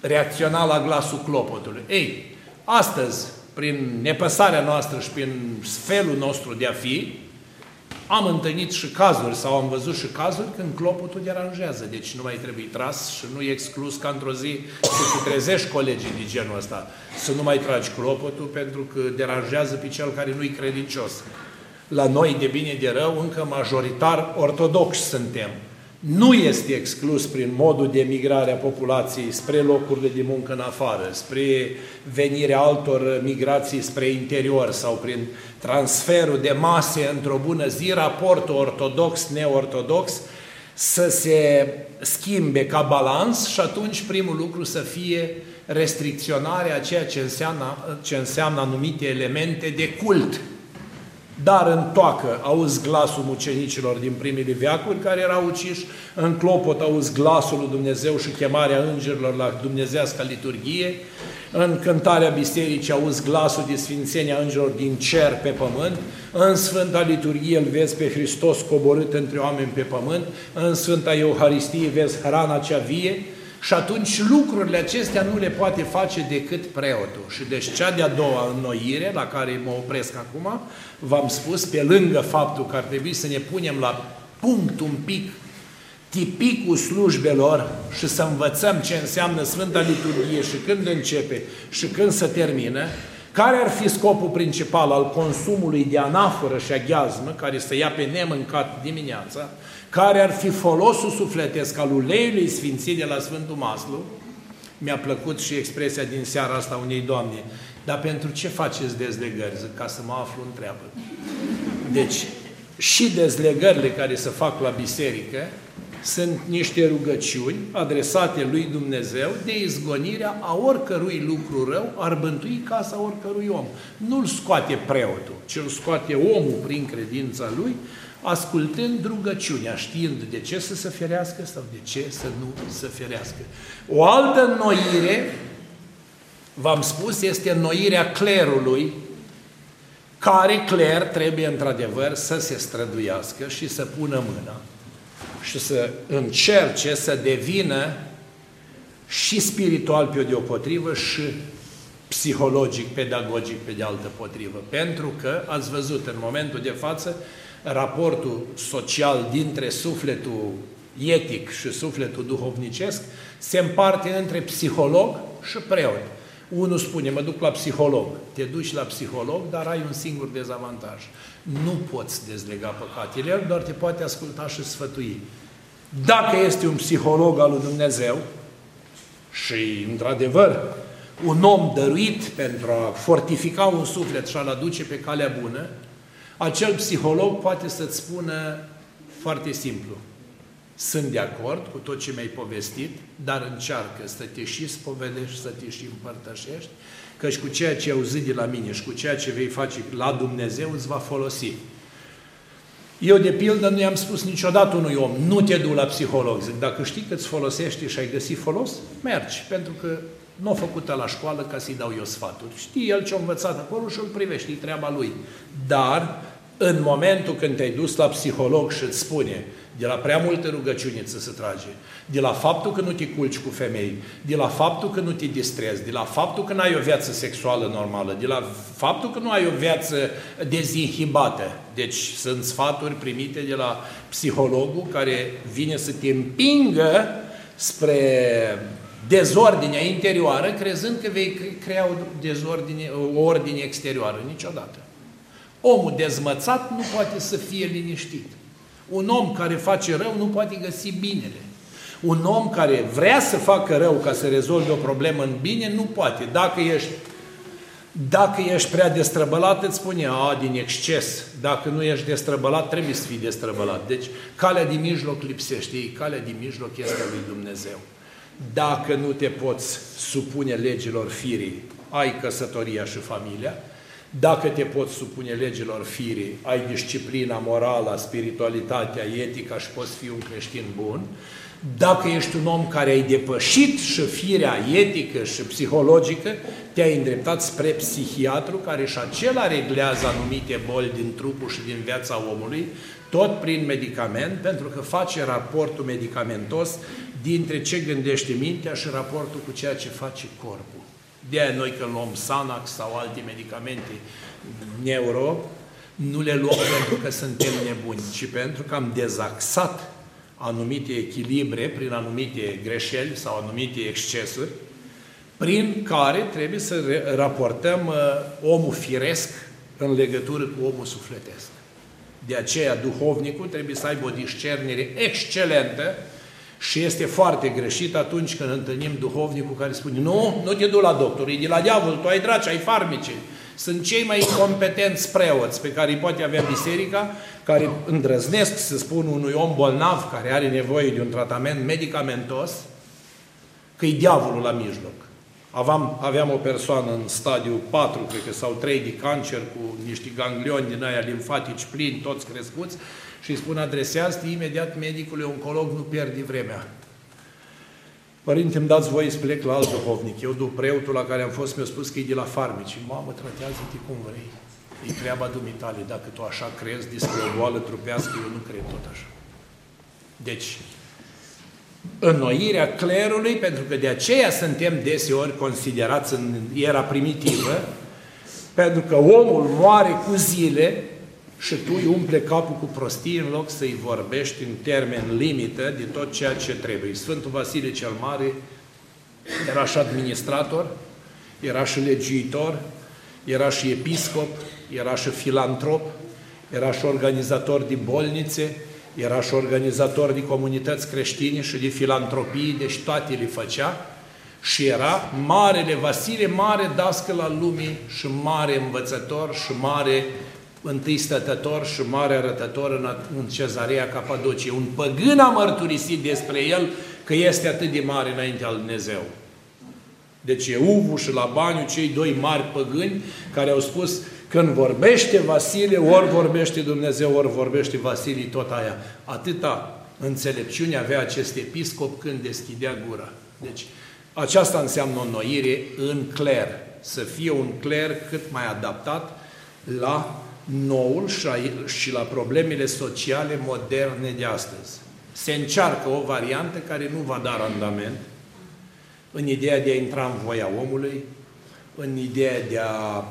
reacționa la glasul clopotului. Ei, astăzi, prin nepăsarea noastră și prin felul nostru de a fi, am întâlnit și cazuri sau am văzut și cazuri când clopotul deranjează, deci nu mai trebuie tras și nu e exclus ca într-o zi să te trezești colegii de genul ăsta, să nu mai tragi clopotul pentru că deranjează pe cel care nu-i credincios. La noi, de bine de rău, încă majoritar ortodoxi suntem. Nu este exclus prin modul de migrare a populației spre locurile de muncă în afară, spre venirea altor migrații spre interior sau prin transferul de mase într-o bună zi, raportul ortodox-neortodox să se schimbe ca balans și atunci primul lucru să fie restricționarea a ceea ce înseamnă, ce înseamnă anumite elemente de cult dar în toacă auzi glasul mucenicilor din primele veacuri care erau uciși, în clopot auzi glasul lui Dumnezeu și chemarea îngerilor la dumnezească liturghie, în cântarea bisericii auzi glasul de sfințenia îngerilor din cer pe pământ, în Sfânta Liturghie îl vezi pe Hristos coborât între oameni pe pământ, în Sfânta Euharistie vezi hrana cea vie, și atunci lucrurile acestea nu le poate face decât preotul. Și deci cea de-a doua înnoire, la care mă opresc acum, v-am spus, pe lângă faptul că ar trebui să ne punem la punct un pic tipicul slujbelor și să învățăm ce înseamnă Sfânta Liturghie și când începe și când se termină, care ar fi scopul principal al consumului de anaforă și aghiazmă, care să ia pe nemâncat dimineața, care ar fi folosul sufletesc al uleiului sfințit de la Sfântul Maslu, mi-a plăcut și expresia din seara asta unei doamne, dar pentru ce faceți dezlegări? Zic, ca să mă aflu în treabă. Deci, și dezlegările care se fac la biserică sunt niște rugăciuni adresate lui Dumnezeu de izgonirea a oricărui lucru rău ar bântui casa oricărui om. Nu-l scoate preotul, ci îl scoate omul prin credința lui ascultând rugăciunea, știind de ce să se ferească sau de ce să nu se ferească. O altă înnoire, v-am spus, este înnoirea clerului, care cler trebuie într-adevăr să se străduiască și să pună mâna și să încerce să devină și spiritual pe o deopotrivă și psihologic, pedagogic pe de altă potrivă. Pentru că, ați văzut, în momentul de față, raportul social dintre sufletul etic și sufletul duhovnicesc se împarte între psiholog și preot. Unul spune, mă duc la psiholog. Te duci la psiholog, dar ai un singur dezavantaj. Nu poți dezlega păcatele, el doar te poate asculta și sfătui. Dacă este un psiholog al lui Dumnezeu și, într-adevăr, un om dăruit pentru a fortifica un suflet și a-l aduce pe calea bună, acel psiholog poate să-ți spună foarte simplu, sunt de acord cu tot ce mi-ai povestit, dar încearcă să te și spovedești, să te și împărtășești, căci cu ceea ce ai auzit de la mine și cu ceea ce vei face la Dumnezeu îți va folosi. Eu, de pildă, nu i-am spus niciodată unui om, nu te du la psiholog. Zic, dacă știi că îți folosește și ai găsit folos, mergi, pentru că nu a făcut la școală ca să-i dau eu sfaturi. Știi el ce a învățat acolo și îl privește, e treaba lui. Dar, în momentul când te-ai dus la psiholog și îți spune, de la prea multe rugăciuni ți se trage, de la faptul că nu te culci cu femei, de la faptul că nu te distrezi, de la faptul că nu ai o viață sexuală normală, de la faptul că nu ai o viață dezinhibată. Deci sunt sfaturi primite de la psihologul care vine să te împingă spre dezordinea interioară, crezând că vei crea o, dezordine, o ordine exterioară. Niciodată. Omul dezmățat nu poate să fie liniștit. Un om care face rău nu poate găsi binele. Un om care vrea să facă rău ca să rezolve o problemă în bine, nu poate. Dacă ești Dacă ești prea destrăbălat, îți spune, a, din exces. Dacă nu ești destrăbălat, trebuie să fii destrăbălat. Deci, calea din mijloc lipsește. Ei, calea din mijloc este a lui Dumnezeu. Dacă nu te poți supune legilor firii, ai căsătoria și familia. Dacă te poți supune legilor firii, ai disciplina morală, spiritualitatea, etica și poți fi un creștin bun. Dacă ești un om care ai depășit și firea etică și psihologică, te-ai îndreptat spre psihiatru care și acela reglează anumite boli din trupul și din viața omului, tot prin medicament, pentru că face raportul medicamentos dintre ce gândește mintea și raportul cu ceea ce face corpul. De aia noi când luăm Sanax sau alte medicamente neuro, nu le luăm pentru că suntem nebuni, ci pentru că am dezaxat anumite echilibre prin anumite greșeli sau anumite excesuri, prin care trebuie să raportăm uh, omul firesc în legătură cu omul sufletesc. De aceea, duhovnicul trebuie să aibă o discernere excelentă și este foarte greșit atunci când întâlnim duhovnicul care spune nu, nu te du la doctor, e de la diavol, tu ai draci, ai farmice. Sunt cei mai competenți preoți pe care îi poate avea biserica, care îndrăznesc să spun unui om bolnav care are nevoie de un tratament medicamentos, că e diavolul la mijloc. Aveam, aveam o persoană în stadiu 4, cred că, sau 3 de cancer, cu niște ganglioni din aia limfatici plini, toți crescuți, și îi spun, adresează imediat medicului oncolog, nu pierdi vremea. Părinte, îmi dați voie să plec la alt duhovnic. Eu, după preotul la care am fost, mi-a spus că e de la farmici. Mamă, tratează-te cum vrei. E treaba dumitale. Dacă tu așa crezi despre o boală trupească, eu nu cred tot așa. Deci, înnoirea clerului, pentru că de aceea suntem deseori considerați în era primitivă, pentru că omul moare cu zile și tu îi umple capul cu prostii în loc să-i vorbești în termen limită de tot ceea ce trebuie. Sfântul Vasile cel Mare era și administrator, era și legiuitor, era și episcop, era și filantrop, era și organizator de bolnițe, era și organizator de comunități creștine și de filantropii, deci toate le făcea și era Marele Vasile, mare dascăl al lumii și mare învățător și mare întâi stătător și mare arătător în, în cezarea Capadocie. Un păgân a mărturisit despre el că este atât de mare înainte al Dumnezeu. Deci Euvu și Labaniu, cei doi mari păgâni, care au spus când vorbește Vasile, ori vorbește Dumnezeu, ori vorbește Vasile, tot aia. Atâta înțelepciune avea acest episcop când deschidea gura. Deci aceasta înseamnă o noire în cler. Să fie un cler cât mai adaptat la noul și la problemele sociale moderne de astăzi. Se încearcă o variantă care nu va da randament în ideea de a intra în voia omului, în ideea de a,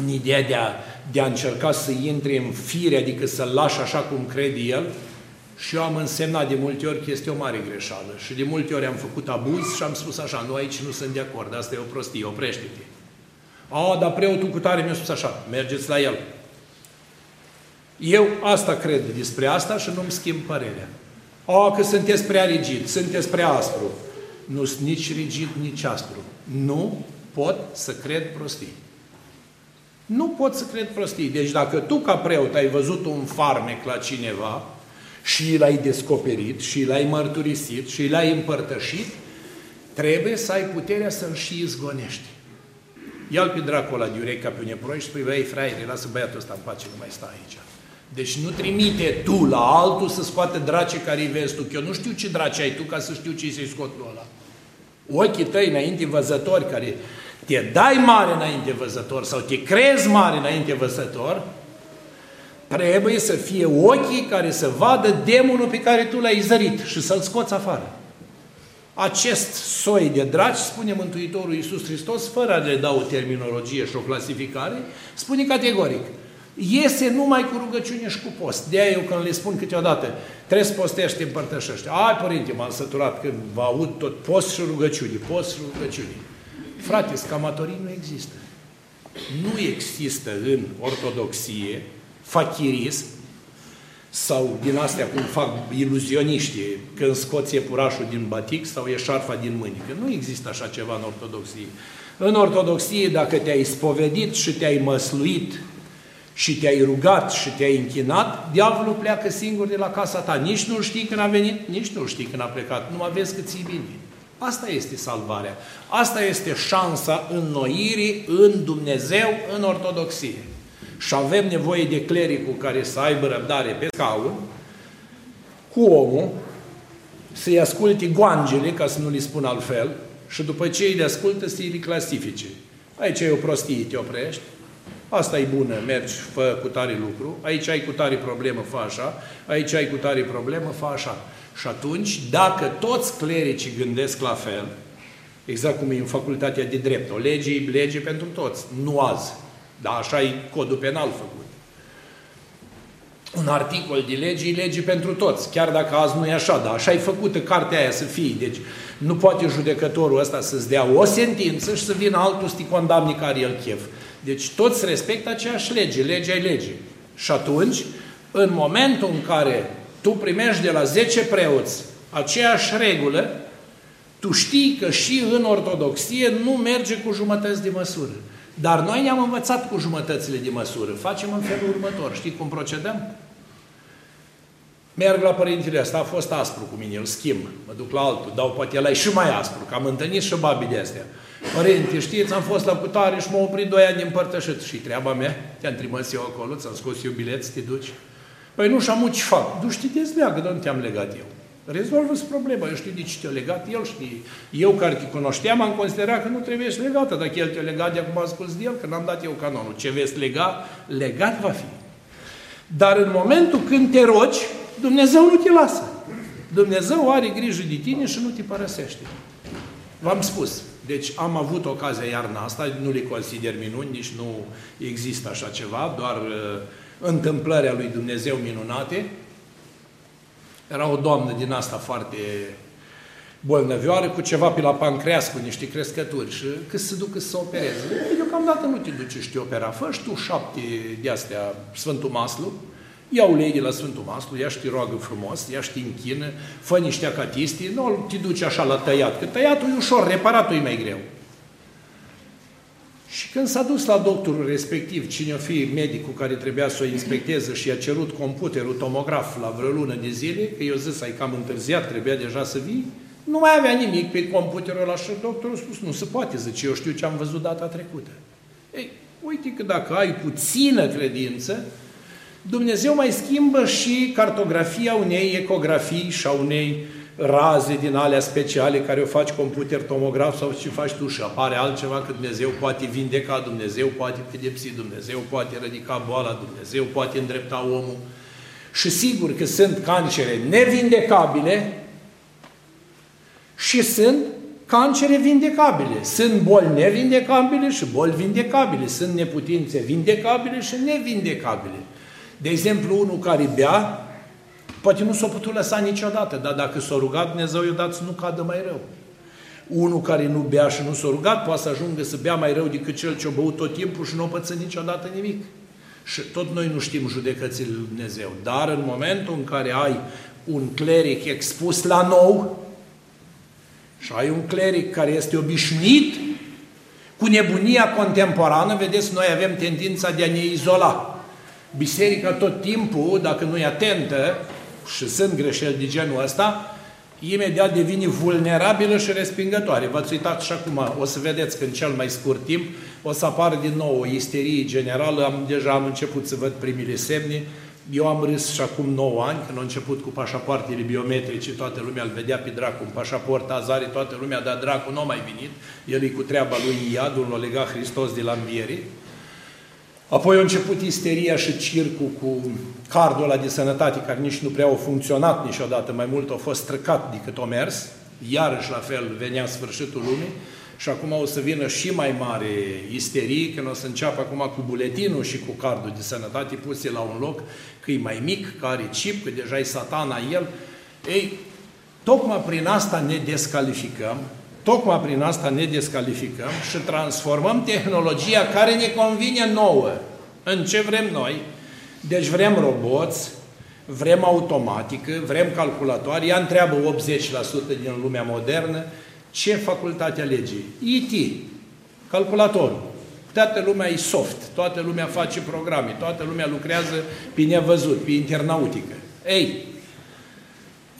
în ideea de a, de a încerca să intre în fire, adică să-l lași așa cum crede el, și eu am însemnat de multe ori că este o mare greșeală. Și de multe ori am făcut abuz și am spus așa, nu aici nu sunt de acord, asta e o prostie, oprește-te. A, dar preotul cu tare mi-a spus așa, mergeți la el. Eu asta cred despre asta și nu-mi schimb părerea. A, că sunteți prea rigid, sunteți prea aspru. Nu sunt nici rigid, nici aspru. Nu pot să cred prostii. Nu pot să cred prostii. Deci dacă tu ca preot ai văzut un farmec la cineva și l-ai descoperit și l-ai mărturisit și l-ai împărtășit, trebuie să ai puterea să-l și izgonești. Ia-l pe dracul ăla de urechi ca pe un eproi și spui, băi, fraiere, lasă băiatul ăsta în pace, nu mai sta aici. Deci nu trimite tu la altul să scoate drace care îi vezi tu, că eu nu știu ce drace ai tu ca să știu ce să-i scot lui ăla. Ochii tăi înainte văzători care te dai mare înainte văzător sau te crezi mare înainte văzător, trebuie să fie ochii care să vadă demonul pe care tu l-ai zărit și să-l scoți afară. Acest soi de draci, spune Mântuitorul Iisus Hristos, fără a le da o terminologie și o clasificare, spune categoric, iese numai cu rugăciune și cu post. De aia eu când le spun câteodată, trebuie să postești, te împărtășești. Ai, părinte, m-am săturat când vă aud tot post și rugăciune, post și rugăciune. Frate, scamatorii nu există. Nu există în ortodoxie fachirism, sau din astea cum fac iluzioniștii, când scoți iepurașul din batic sau e șarfa din mânică. Nu există așa ceva în ortodoxie. În ortodoxie, dacă te-ai spovedit și te-ai măsluit și te-ai rugat și te-ai închinat, diavolul pleacă singur de la casa ta. Nici nu știi când a venit, nici nu știi când a plecat. Nu vezi că ți bine. Asta este salvarea. Asta este șansa înnoirii în Dumnezeu, în ortodoxie și avem nevoie de clericul care să aibă răbdare pe scaun, cu omul, să-i asculte goangele, ca să nu li spun altfel, și după ce îi le ascultă să îi clasifice. Aici e o prostie, te oprești, asta e bună, mergi, fă cu tare lucru, aici ai cu tare problemă, fă așa, aici ai cu tare problemă, fă așa. Și atunci, dacă toți clericii gândesc la fel, exact cum e în facultatea de drept, o lege e lege pentru toți, nu azi, dar așa e codul penal făcut. Un articol de lege e lege pentru toți, chiar dacă azi nu e așa, dar așa e făcută cartea aia să fie. Deci nu poate judecătorul ăsta să-ți dea o sentință și să vină altul să te condamne care el chef. Deci toți respectă aceeași lege, legea e lege. Și atunci, în momentul în care tu primești de la 10 preoți aceeași regulă, tu știi că și în ortodoxie nu merge cu jumătăți de măsură. Dar noi ne-am învățat cu jumătățile de măsură. Facem în felul următor. Știți cum procedăm? Merg la părintele ăsta, a fost aspru cu mine, îl schimb, mă duc la altul, dau poate el și mai aspru, că am întâlnit și babile astea. Părinte, știți, am fost la cutare și m-au oprit doi ani împărtășit. Și treaba mea, te-am trimis eu acolo, ți-am scos eu bilet să te duci. Păi nu și-am ce fac. Du-și te dezleagă, dar nu te-am legat eu. Rezolvă-ți problema. Eu știu de ce te-a legat, el știe. Eu care te cunoșteam am considerat că nu trebuie să legată. Dacă el te-a legat, de acum asculți de el, că n-am dat eu canonul. Ce veți lega, legat va fi. Dar în momentul când te rogi, Dumnezeu nu te lasă. Dumnezeu are grijă de tine și nu te părăsește. V-am spus. Deci am avut ocazia iarna asta, nu le consider minuni, nici nu există așa ceva, doar uh, întâmplări lui Dumnezeu minunate. Era o doamnă din asta foarte bolnăvioară cu ceva pe la pancreas, cu niște crescături și că se ducă să se opereze. Deocamdată nu te duci și te opera. Fă tu șapte de astea Sfântul Maslu, ia ulei de la Sfântul Maslu, ia și te roagă frumos, ia și te închină, fă niște acatistii, nu te duci așa la tăiat, că tăiatul e ușor, reparatul e mai greu. Și când s-a dus la doctorul respectiv, cine o fi medicul care trebuia să o inspecteze și i-a cerut computerul tomograf la vreo lună de zile, că eu zis, ai cam întârziat, trebuia deja să vii, nu mai avea nimic pe computerul ăla și doctorul a spus, nu se poate, zice, eu știu ce am văzut data trecută. Ei, uite că dacă ai puțină credință, Dumnezeu mai schimbă și cartografia unei ecografii și a unei raze din alea speciale care o faci computer tomograf sau ce faci tu și apare altceva că Dumnezeu poate vindeca, Dumnezeu poate pedepsi, Dumnezeu poate ridica boala, Dumnezeu poate îndrepta omul. Și sigur că sunt cancere nevindecabile și sunt cancere vindecabile. Sunt boli nevindecabile și boli vindecabile. Sunt neputințe vindecabile și nevindecabile. De exemplu, unul care bea, Poate nu s-a putut lăsa niciodată, dar dacă s-a rugat, Dumnezeu i-a dat să nu cadă mai rău. Unul care nu bea și nu s-a rugat, poate să ajungă să bea mai rău decât cel ce a băut tot timpul și nu a pățit niciodată nimic. Și tot noi nu știm judecățile lui Dumnezeu. Dar în momentul în care ai un cleric expus la nou și ai un cleric care este obișnuit cu nebunia contemporană, vedeți, noi avem tendința de a ne izola. Biserica tot timpul, dacă nu e atentă, și sunt greșeli de genul ăsta, imediat devine vulnerabilă și respingătoare. V-ați uitat și acum, o să vedeți că în cel mai scurt timp o să apară din nou o isterie generală, am, deja am început să văd primele semne, eu am râs și acum 9 ani, când am început cu pașapoartele biometrice, toată lumea îl vedea pe dracu, un pașaport azare, toată lumea, dar dracu nu a mai venit, el e cu treaba lui Iadul, l-a legat Hristos de la înviere, Apoi a început isteria și circul cu cardul ăla de sănătate, care nici nu prea au funcționat niciodată, mai mult a fost străcat decât o mers, iarăși la fel venea sfârșitul lumii, și acum o să vină și mai mare isterie, când o să înceapă acum cu buletinul și cu cardul de sănătate puse la un loc, că e mai mic, că are chip, că deja e satana el. Ei, tocmai prin asta ne descalificăm, Tocmai prin asta ne descalificăm și transformăm tehnologia care ne convine nouă în ce vrem noi. Deci vrem roboți, vrem automatică, vrem calculatoare, ea întreabă 80% din lumea modernă, ce facultate alege? IT, calculatorul. Toată lumea e soft, toată lumea face programe, toată lumea lucrează pe nevăzut, pe internautică. Ei,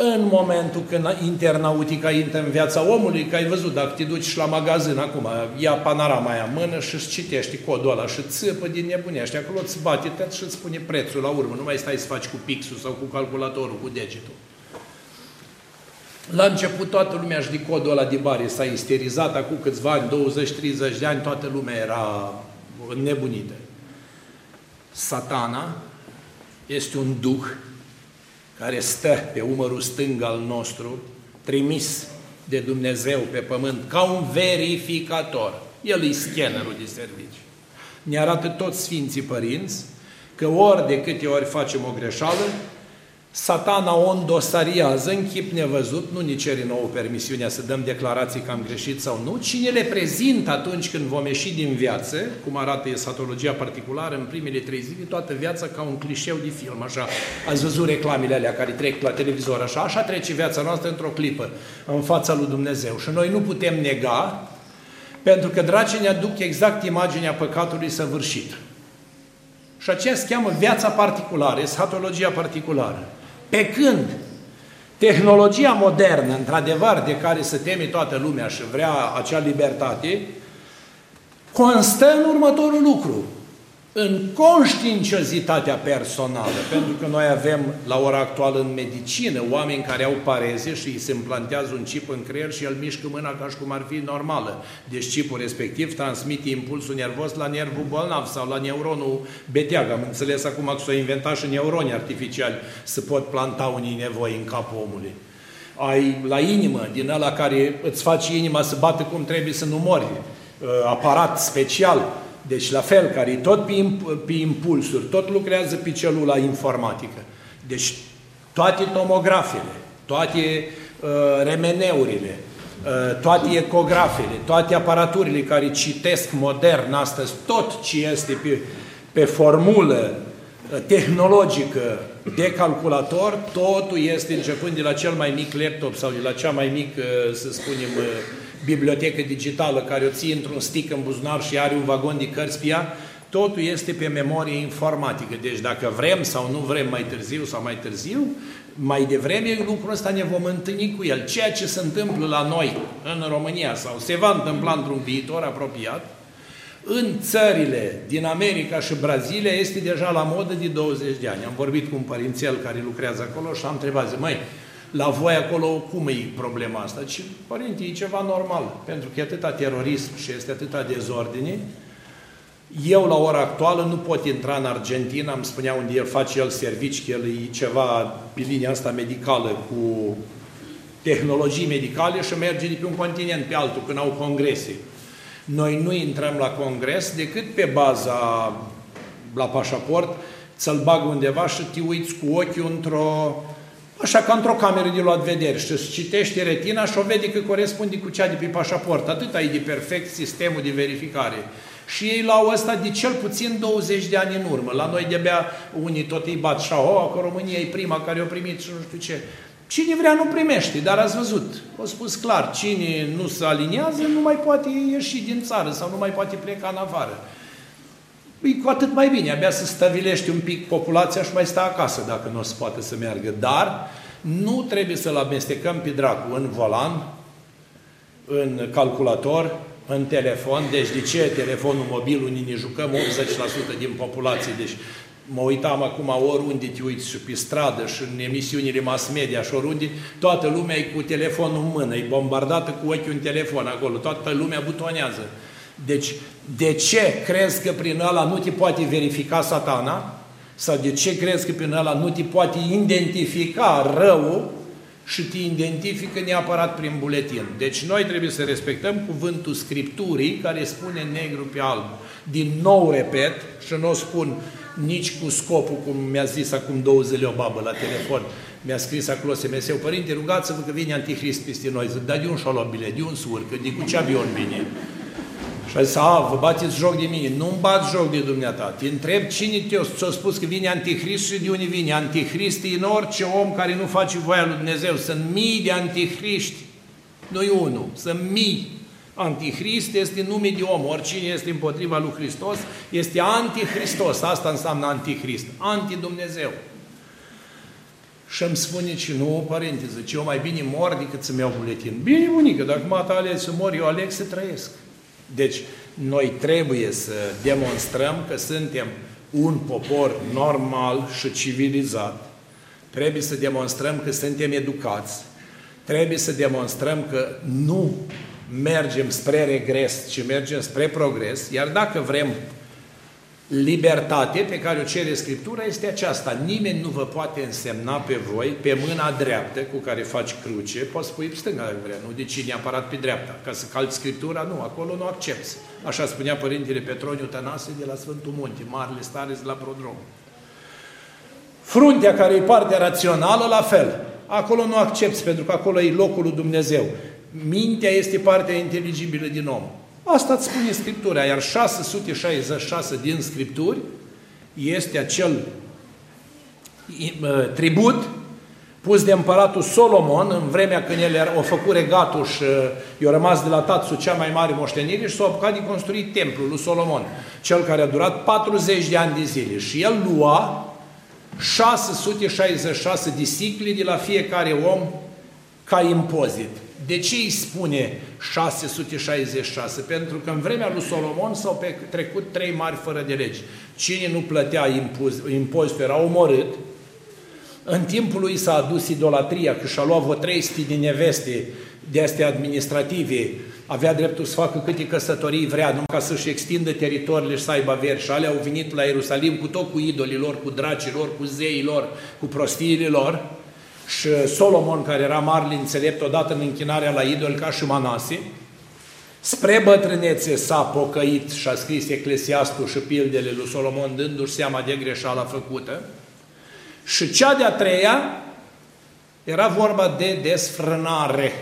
în momentul când internautica intră în viața omului, că ai văzut, dacă te duci la magazin acum, ia panorama aia în mână și îți citești codul ăla și țăpă din nebunește. Acolo îți bate tot și îți spune prețul la urmă. Nu mai stai să faci cu pixul sau cu calculatorul, cu degetul. La început toată lumea și de codul ăla de bari s-a isterizat, acum câțiva ani, 20-30 de ani, toată lumea era nebunită. Satana este un duh care stă pe umărul stâng al nostru, trimis de Dumnezeu pe pământ, ca un verificator. El e scannerul de serviciu. Ne arată toți Sfinții Părinți că ori de câte ori facem o greșeală, Satana o îndosariază în chip nevăzut, nu ne cere nouă permisiunea să dăm declarații că am greșit sau nu, ci ne le prezintă atunci când vom ieși din viață, cum arată esatologia particulară, în primele trei zile, toată viața ca un clișeu de film, așa. Ați văzut reclamele alea care trec la televizor, așa, așa trece viața noastră într-o clipă, în fața lui Dumnezeu. Și noi nu putem nega, pentru că dracii ne aduc exact imaginea păcatului săvârșit. Și aceea se cheamă viața particulară, esatologia particulară. Pe când tehnologia modernă, într-adevăr, de care se teme toată lumea și vrea acea libertate, constă în următorul lucru în conștiinciozitatea personală, pentru că noi avem la ora actuală în medicină oameni care au pareze și îi se implantează un chip în creier și el mișcă mâna ca și cum ar fi normală. Deci chipul respectiv transmite impulsul nervos la nervul bolnav sau la neuronul beteag. Am înțeles acum că s-au inventat și neuroni artificiali să pot planta unii nevoi în capul omului. Ai la inimă, din ăla care îți face inima să bată cum trebuie să nu mori, uh, aparat special, deci la fel, care tot pe, pe impulsuri, tot lucrează pe celula informatică. Deci toate tomografele, toate uh, remeneurile, uh, toate ecografele, toate aparaturile care citesc modern astăzi, tot ce este pe, pe formulă uh, tehnologică de calculator, totul este începând de la cel mai mic laptop sau de la cea mai mică, să spunem, uh, bibliotecă digitală care o ții într-un stick în buzunar și are un vagon de cărți pe ea, totul este pe memorie informatică. Deci dacă vrem sau nu vrem mai târziu sau mai târziu, mai devreme lucrul ăsta ne vom întâlni cu el. Ceea ce se întâmplă la noi în România sau se va întâmpla într-un viitor apropiat, în țările din America și Brazilia este deja la modă de 20 de ani. Am vorbit cu un părințel care lucrează acolo și am întrebat, zi, măi, la voi acolo cum e problema asta? Și, părinte, e ceva normal, pentru că e atâta terorism și este atâta dezordine. Eu, la ora actuală, nu pot intra în Argentina, îmi spunea unde el face el servici, că el e ceva pe linia asta medicală cu tehnologii medicale și merge de pe un continent pe altul, când au congrese. Noi nu intrăm la congres decât pe baza la pașaport, să-l bag undeva și te uiți cu ochiul într-o Așa ca într-o cameră de luat vedere și îți citește retina și o vede că corespunde cu cea de pe pașaport. Atât ai de perfect sistemul de verificare. Și ei la ăsta de cel puțin 20 de ani în urmă. La noi de-abia unii tot îi bat și au, că România e prima care o primit și nu știu ce. Cine vrea nu primește, dar ați văzut, au spus clar, cine nu se aliniază nu mai poate ieși din țară sau nu mai poate pleca în afară. E cu atât mai bine, abia să stăvilești un pic populația și mai sta acasă dacă nu se poate să meargă. Dar nu trebuie să-l amestecăm pe dracu în volan, în calculator, în telefon. Deci de ce telefonul mobil, unii ne jucăm 80% din populație. Deci mă uitam acum oriunde te uiți și pe stradă și în emisiunile mass media și oriunde, toată lumea e cu telefonul în mână, e bombardată cu ochiul în telefon acolo, toată lumea butonează. Deci, de ce crezi că prin ăla nu te poate verifica satana? Sau de ce crezi că prin ăla nu te poate identifica răul și te identifică neapărat prin buletin? Deci noi trebuie să respectăm cuvântul Scripturii care spune negru pe alb. Din nou repet și nu o spun nici cu scopul, cum mi-a zis acum două zile o babă la telefon, mi-a scris acolo SMS-ul, Părinte, rugați-vă că vine Antichrist peste noi. Zic, dar de un șolobile, de un surcă, de cu ce avion vine? Și a zis, a, vă bateți joc de mine. Nu-mi bat joc de dumneata. Te întreb cine ți-a spus că vine Antichrist și de unde vine. Antichrist e în orice om care nu face voia lui Dumnezeu. Sunt mii de antichriști. Nu-i unul, sunt mii. Antichrist este nume de om. Oricine este împotriva lui Hristos este antichristos. Asta înseamnă antichrist. Anti-Dumnezeu. Și îmi spune și nu, părinte, zice, eu mai bine mor decât să-mi iau buletin. Bine, bunică, dacă m-a ales să mor, eu aleg să trăiesc. Deci, noi trebuie să demonstrăm că suntem un popor normal și civilizat. Trebuie să demonstrăm că suntem educați. Trebuie să demonstrăm că nu mergem spre regres, ci mergem spre progres. Iar dacă vrem libertate pe care o cere Scriptura este aceasta. Nimeni nu vă poate însemna pe voi, pe mâna dreaptă cu care faci cruce, poți pui pe stânga dacă vrea, nu de cine neapărat pe dreapta. Ca să calci Scriptura, nu, acolo nu accepti. Așa spunea Părintele Petroniu Tănase de la Sfântul Munte, marele stare de la Prodrom. Fruntea care e partea rațională, la fel. Acolo nu accepti, pentru că acolo e locul lui Dumnezeu. Mintea este partea inteligibilă din om. Asta îți spune Scriptura, iar 666 din Scripturi este acel tribut pus de împăratul Solomon în vremea când el a făcut regatul și i-a rămas de la tatăl cea mai mare moștenire și s-a apucat de construit templul lui Solomon, cel care a durat 40 de ani de zile. Și el lua 666 de sicli de la fiecare om ca impozit. De ce îi spune 666? Pentru că în vremea lui Solomon s-au trecut trei mari fără de legi. Cine nu plătea impozitul era omorât. În timpul lui s-a adus idolatria, că și-a luat vreo 300 de neveste de astea administrative, avea dreptul să facă câte căsătorii vrea, numai ca să-și extindă teritoriile și să aibă averi. Și alea au venit la Ierusalim cu tot cu idolilor, cu dracilor, cu zeilor, cu prostiile lor și Solomon, care era marele înțelept odată în închinarea la idol ca și Manase, spre bătrânețe s-a pocăit și a scris Eclesiastul și pildele lui Solomon, dându-și seama de greșeala făcută. Și cea de-a treia era vorba de desfrânare.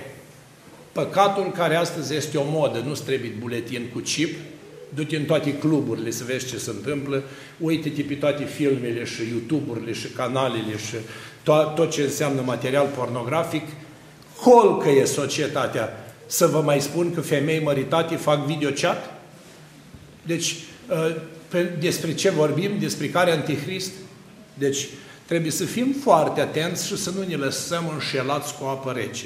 Păcatul care astăzi este o modă, nu trebuie buletin cu chip, du-te în toate cluburile să vezi ce se întâmplă, uite-te pe toate filmele și YouTube-urile și canalele și tot, tot ce înseamnă material pornografic, holcăie societatea. Să vă mai spun că femei măritate fac videochat? Deci, ă, despre ce vorbim? Despre care antichrist? Deci, trebuie să fim foarte atenți și să nu ne lăsăm înșelați cu apă rece.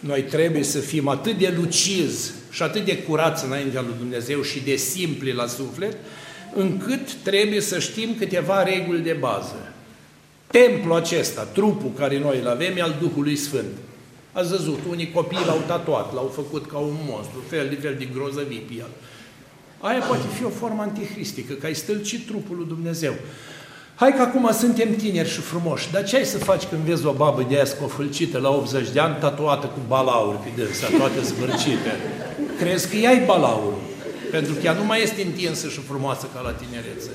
Noi trebuie să fim atât de lucizi și atât de curați înaintea lui Dumnezeu și de simpli la suflet, încât trebuie să știm câteva reguli de bază. Templul acesta, trupul care noi îl avem, e al Duhului Sfânt. Ați văzut, unii copii l-au tatuat, l-au făcut ca un monstru, fel de fel de grozăvii pe el. Aia poate fi o formă antihristică, că ai stâlcit trupul lui Dumnezeu. Hai că acum suntem tineri și frumoși, dar ce ai să faci când vezi o babă de aia scofâlcită la 80 de ani, tatuată cu balauri pe dânsa, toate zvârcite? Crezi că ea e balaurul? Pentru că ea nu mai este întinsă și frumoasă ca la tinerețe.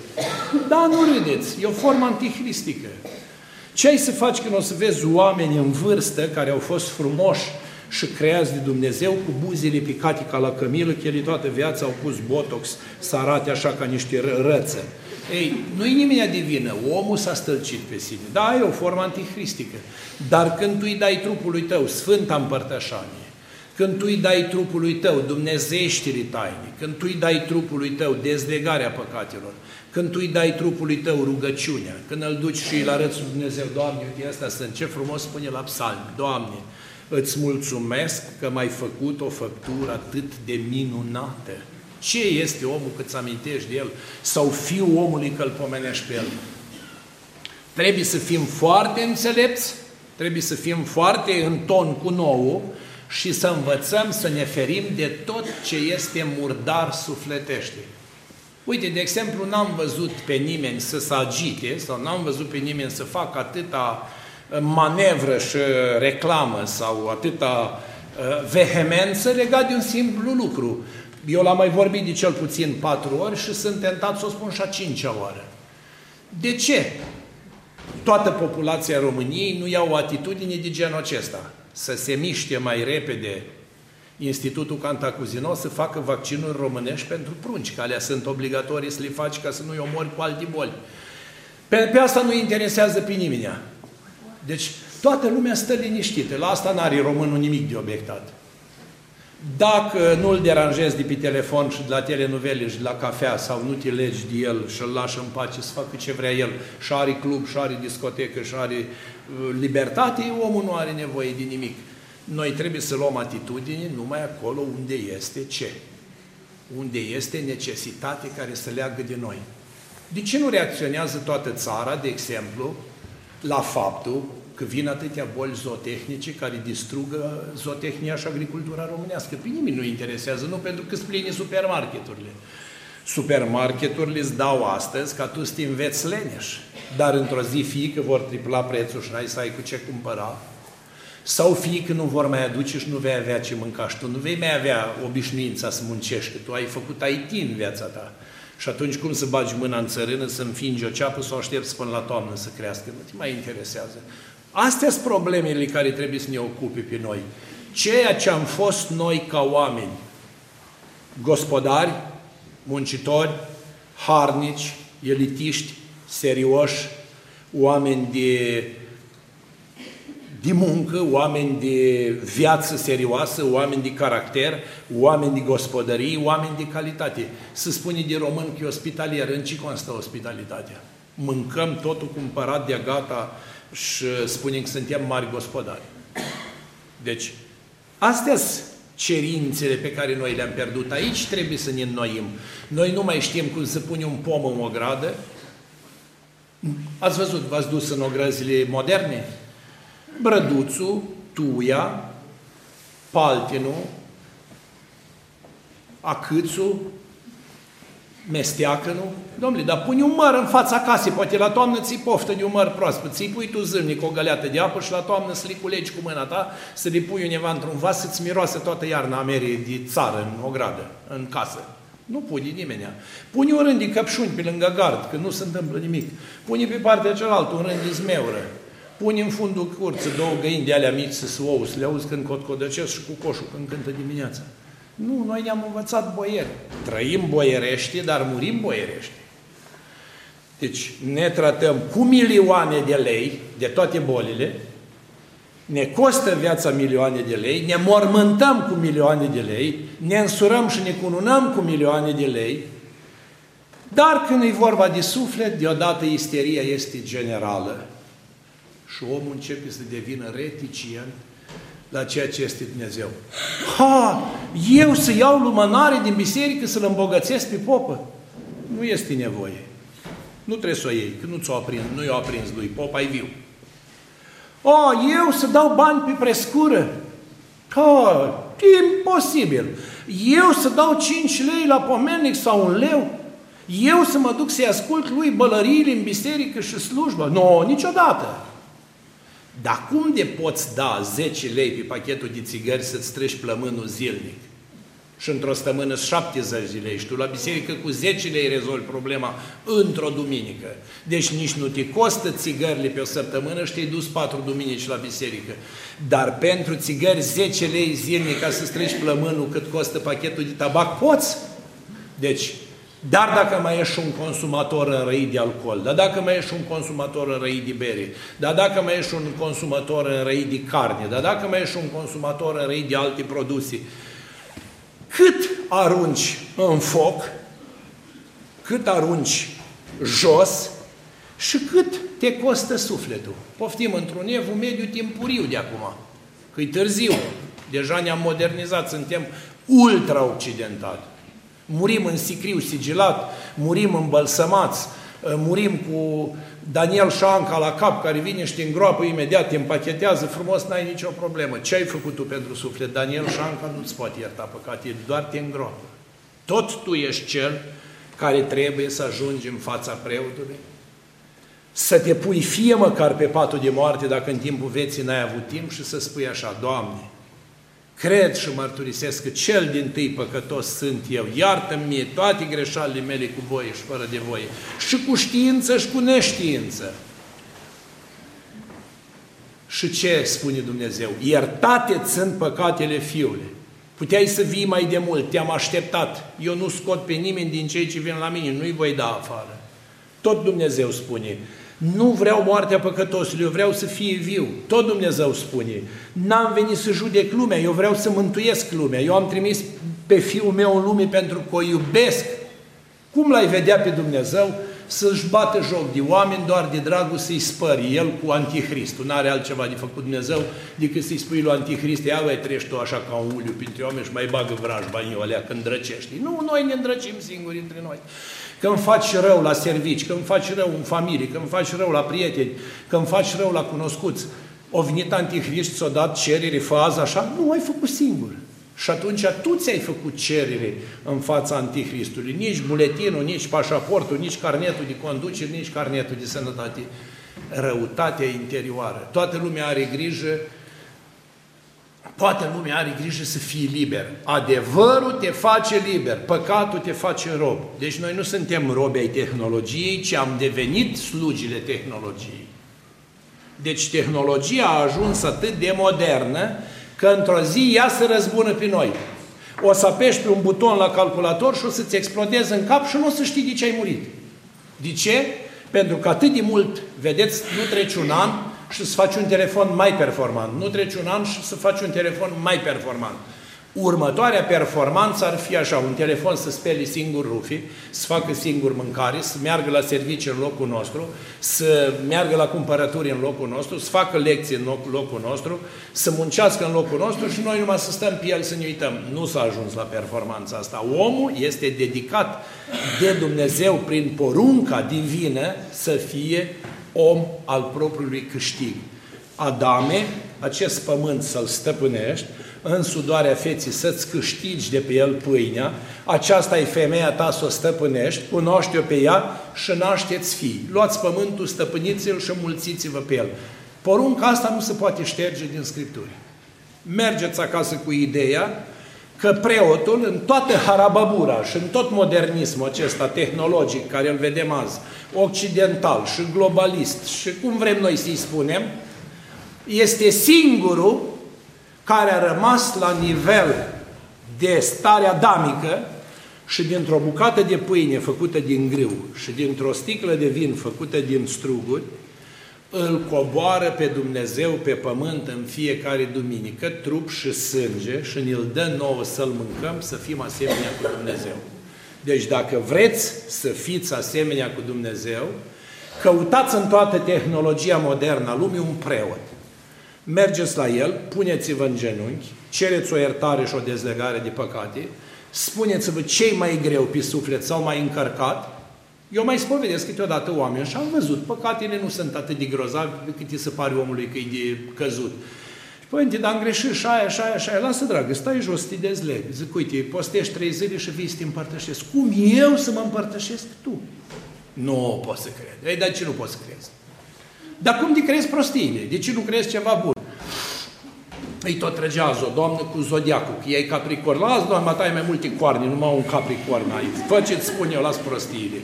Da, nu râdeți, e o formă antihristică. Ce ai să faci când o să vezi oameni în vârstă care au fost frumoși și creați de Dumnezeu cu buzele picate ca la cămilă, că ele toată viața au pus botox să arate așa ca niște răță. Ei, nu-i nimeni de vină, omul s-a stălcit pe sine. Da, e o formă antihristică. Dar când tu îi dai trupului tău Sfânta Împărtășanie, când tu îi dai trupului tău dumnezeștirii taine, când tu îi dai trupului tău dezlegarea păcatelor, când tu îi dai trupului tău rugăciunea, când îl duci și îl arăți lui Dumnezeu, Doamne, uite, asta sunt, ce frumos spune la psalm, Doamne, îți mulțumesc că m-ai făcut o făptură atât de minunată. Ce este omul cât să amintești de el? Sau fiul omului că îl pomenești pe el? Trebuie să fim foarte înțelepți, trebuie să fim foarte în ton cu nouă și să învățăm să ne ferim de tot ce este murdar sufletește. Uite, de exemplu, n-am văzut pe nimeni să se agite sau n-am văzut pe nimeni să facă atâta uh, manevră și reclamă sau atâta uh, vehemență legat de un simplu lucru. Eu l-am mai vorbit de cel puțin patru ori și sunt tentat să o spun și a cincea oară. De ce toată populația României nu ia o atitudine de genul acesta? Să se miște mai repede Institutul Cantacuzino să facă vaccinuri românești pentru prunci, că alea sunt obligatorii să le faci ca să nu-i omori cu alte boli. Pe, pe asta nu interesează pe nimeni. Deci toată lumea stă liniștită. La asta n-are românul nimic de obiectat. Dacă nu-l deranjezi de pe telefon și de la telenovele și de la cafea sau nu te legi de el și îl lași în pace să facă ce vrea el și are club, și are discotecă, și are uh, libertate, omul nu are nevoie de nimic. Noi trebuie să luăm atitudine numai acolo unde este ce? Unde este necesitate care să leagă de noi. De ce nu reacționează toată țara, de exemplu, la faptul că vin atâtea boli zootehnice care distrugă zootehnia și agricultura românească. Pe nimeni nu interesează, nu pentru că spline supermarketurile. Supermarketurile îți dau astăzi ca tu să te înveți leneș, dar într-o zi fie că vor tripla prețul și n-ai să ai cu ce cumpăra, sau fie că nu vor mai aduce și nu vei avea ce mânca și tu nu vei mai avea obișnuința să muncești, că tu ai făcut IT în viața ta. Și atunci cum să bagi mâna în țărână, să înfingi o ceapă sau aștepți până la toamnă să crească? Nu te mai interesează. Astea sunt problemele care trebuie să ne ocupe pe noi. Ceea ce am fost noi ca oameni, gospodari, muncitori, harnici, elitiști, serioși, oameni de, de muncă, oameni de viață serioasă, oameni de caracter, oameni de gospodărie, oameni de calitate. Să spune de român că e ospitalier. În ce constă ospitalitatea? Mâncăm totul cumpărat de gata și spunem că suntem mari gospodari. Deci, astea sunt cerințele pe care noi le-am pierdut. Aici trebuie să ne înnoim. Noi nu mai știm cum să punem un pom în o gradă. Ați văzut, v-ați dus în ogrăzile moderne? Brăduțul, tuia, paltinul, acâțul, mesteacă, nu? Domnule, dar pune un măr în fața casei, poate la toamnă ți poftă de un măr proaspăt, ți pui tu zâmnic o găleată de apă și la toamnă să le culegi cu mâna ta, să le pui undeva într-un vas, să-ți miroase toată iarna amerie de țară, în o gradă, în casă. Nu pune nimeni. Pune un rând de căpșuni pe lângă gard, că nu se întâmplă nimic. Pune pe partea cealaltă un rând de zmeură. Pune în fundul curții două găini de alea mici să ouă, să le auzi când cotcodăcesc și cu coșul când cântă dimineața. Nu, noi ne-am învățat boieri. Trăim boierește, dar murim boierește. Deci ne tratăm cu milioane de lei de toate bolile, ne costă viața milioane de lei, ne mormântăm cu milioane de lei, ne însurăm și ne cununăm cu milioane de lei, dar când e vorba de suflet, deodată isteria este generală și omul începe să devină reticent la ceea ce este Dumnezeu. Ha, eu să iau lumânare din biserică să-l îmbogățesc pe popă? Nu este nevoie. Nu trebuie să o iei, că nu ți-o aprins, nu i-o aprins lui, popa e viu. O, eu să dau bani pe prescură? Ha, imposibil. Eu să dau 5 lei la pomelnic sau un leu? Eu să mă duc să-i ascult lui bălăriile în biserică și slujbă? Nu, no, niciodată. Dar cum de poți da 10 lei pe pachetul de țigări să-ți treci plămânul zilnic? Și într-o stămână 70 de lei și tu la biserică cu 10 lei rezolvi problema într-o duminică. Deci nici nu te costă țigările pe o săptămână și te-ai dus 4 duminici la biserică. Dar pentru țigări 10 lei zilnic ca să-ți treci plămânul cât costă pachetul de tabac, poți. Deci dar dacă mai ești un consumator înrăit de alcool, dar dacă mai ești un consumator înrăit de bere, dar dacă mai ești un consumator înrăit de carne, dar dacă mai ești un consumator înrăit de alte produse, cât arunci în foc, cât arunci jos și cât te costă sufletul. Poftim într-un evul mediu timpuriu de acum, că e târziu, deja ne-am modernizat, suntem ultra-occidentali. Murim în sicriu sigilat, murim îmbălsămați, ă, murim cu Daniel Șanca la cap care vine și te îngroapă imediat, te împachetează frumos, n-ai nicio problemă. Ce ai făcut tu pentru suflet? Daniel Șanca nu-ți poate ierta păcate, doar te îngroapă. Tot tu ești cel care trebuie să ajungi în fața preotului, să te pui fie măcar pe patul de moarte dacă în timpul vieții n-ai avut timp și să spui așa, Doamne, Cred și mărturisesc că cel din tâi păcătos sunt eu. Iartă-mi mie toate greșalile mele cu voie și fără de voie. Și cu știință și cu neștiință. Și ce spune Dumnezeu? Iertate sunt păcatele Fiului. Puteai să vii mai de mult, te-am așteptat. Eu nu scot pe nimeni din cei ce vin la mine, nu-i voi da afară. Tot Dumnezeu spune. Nu vreau moartea păcătosului, eu vreau să fie viu. Tot Dumnezeu spune. N-am venit să judec lumea, eu vreau să mântuiesc lumea. Eu am trimis pe Fiul meu în lume pentru că o iubesc. Cum l-ai vedea pe Dumnezeu? să-și bată joc de oameni doar de dragul să-i spări el cu anticristul. N-are altceva de făcut Dumnezeu decât să-i spui lui anticrist, ia voi treci tu așa ca un uliu printre oameni și mai bagă vrajba în alea când drăcești. Nu, noi ne îndrăcim singuri între noi. Când faci rău la servici, când faci rău în familie, când faci rău la prieteni, când faci rău la cunoscuți, o venit antichrist, ți-o dat cerere, fază așa, nu ai făcut singur. Și atunci tu ți-ai făcut cerere în fața Antichristului. Nici buletinul, nici pașaportul, nici carnetul de conducere, nici carnetul de sănătate. Răutatea interioară. Toată lumea are grijă Toată lumea are grijă să fii liber. Adevărul te face liber, păcatul te face rob. Deci noi nu suntem robi ai tehnologiei, ci am devenit slugile tehnologiei. Deci tehnologia a ajuns atât de modernă că într-o zi ea se răzbună pe noi. O să apeși pe un buton la calculator și o să-ți explodeze în cap și nu o să știi de ce ai murit. De ce? Pentru că atât de mult, vedeți, nu trece un an și să faci un telefon mai performant. Nu trece un an și să faci un telefon mai performant. Următoarea performanță ar fi așa, un telefon să speli singur rufii, să facă singur mâncare, să meargă la servicii în locul nostru, să meargă la cumpărături în locul nostru, să facă lecții în locul nostru, să muncească în locul nostru și noi numai să stăm pe el să ne uităm. Nu s-a ajuns la performanța asta. Omul este dedicat de Dumnezeu prin porunca divină să fie om al propriului câștig. Adame, acest pământ să-l stăpânești, în sudoarea feții să-ți câștigi de pe el pâinea, aceasta e femeia ta să o stăpânești, cunoaște-o pe ea și nașteți fii. Luați pământul, stăpâniți-l și mulțiți-vă pe el. Porunca asta nu se poate șterge din Scripturi. Mergeți acasă cu ideea că preotul, în toată harababura și în tot modernismul acesta tehnologic care îl vedem azi, occidental și globalist și cum vrem noi să-i spunem, este singurul care a rămas la nivel de stare adamică și dintr-o bucată de pâine făcută din grâu și dintr-o sticlă de vin făcută din struguri, îl coboară pe Dumnezeu pe pământ în fiecare duminică, trup și sânge și ne-l dă nouă să-l mâncăm, să fim asemenea cu Dumnezeu. Deci dacă vreți să fiți asemenea cu Dumnezeu, căutați în toată tehnologia modernă a lumii un preot mergeți la el, puneți-vă în genunchi, cereți o iertare și o dezlegare de păcate, spuneți-vă ce mai greu pe suflet sau mai încărcat, eu mai spovedesc câteodată oameni și am văzut, păcatele nu sunt atât de grozave cât îi se pare omului că e de căzut. Și părinte, dar am greșit și aia, și aia, și aia. Lasă, dragă, stai jos, te dezleg. Zic, uite, postești trei zile și vii să te împărtășesc. Cum eu să mă împărtășesc tu? Nu pot să cred. Ei, dar ce nu poți să crezi? Dar cum de crezi prostiile? De ce nu crezi ceva bun? Îi tot trăgează o doamnă cu zodiacul, că ei capricorn. Las, doamna ta, ai mai multe coarne, numai un capricorn ai. Fă ce-ți spun eu, las prostiile.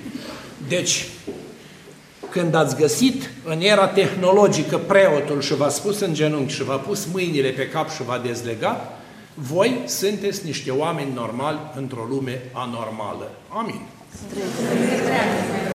Deci, când ați găsit în era tehnologică preotul și v-a spus în genunchi și v-a pus mâinile pe cap și v-a dezlegat, voi sunteți niște oameni normali într-o lume anormală. Amin.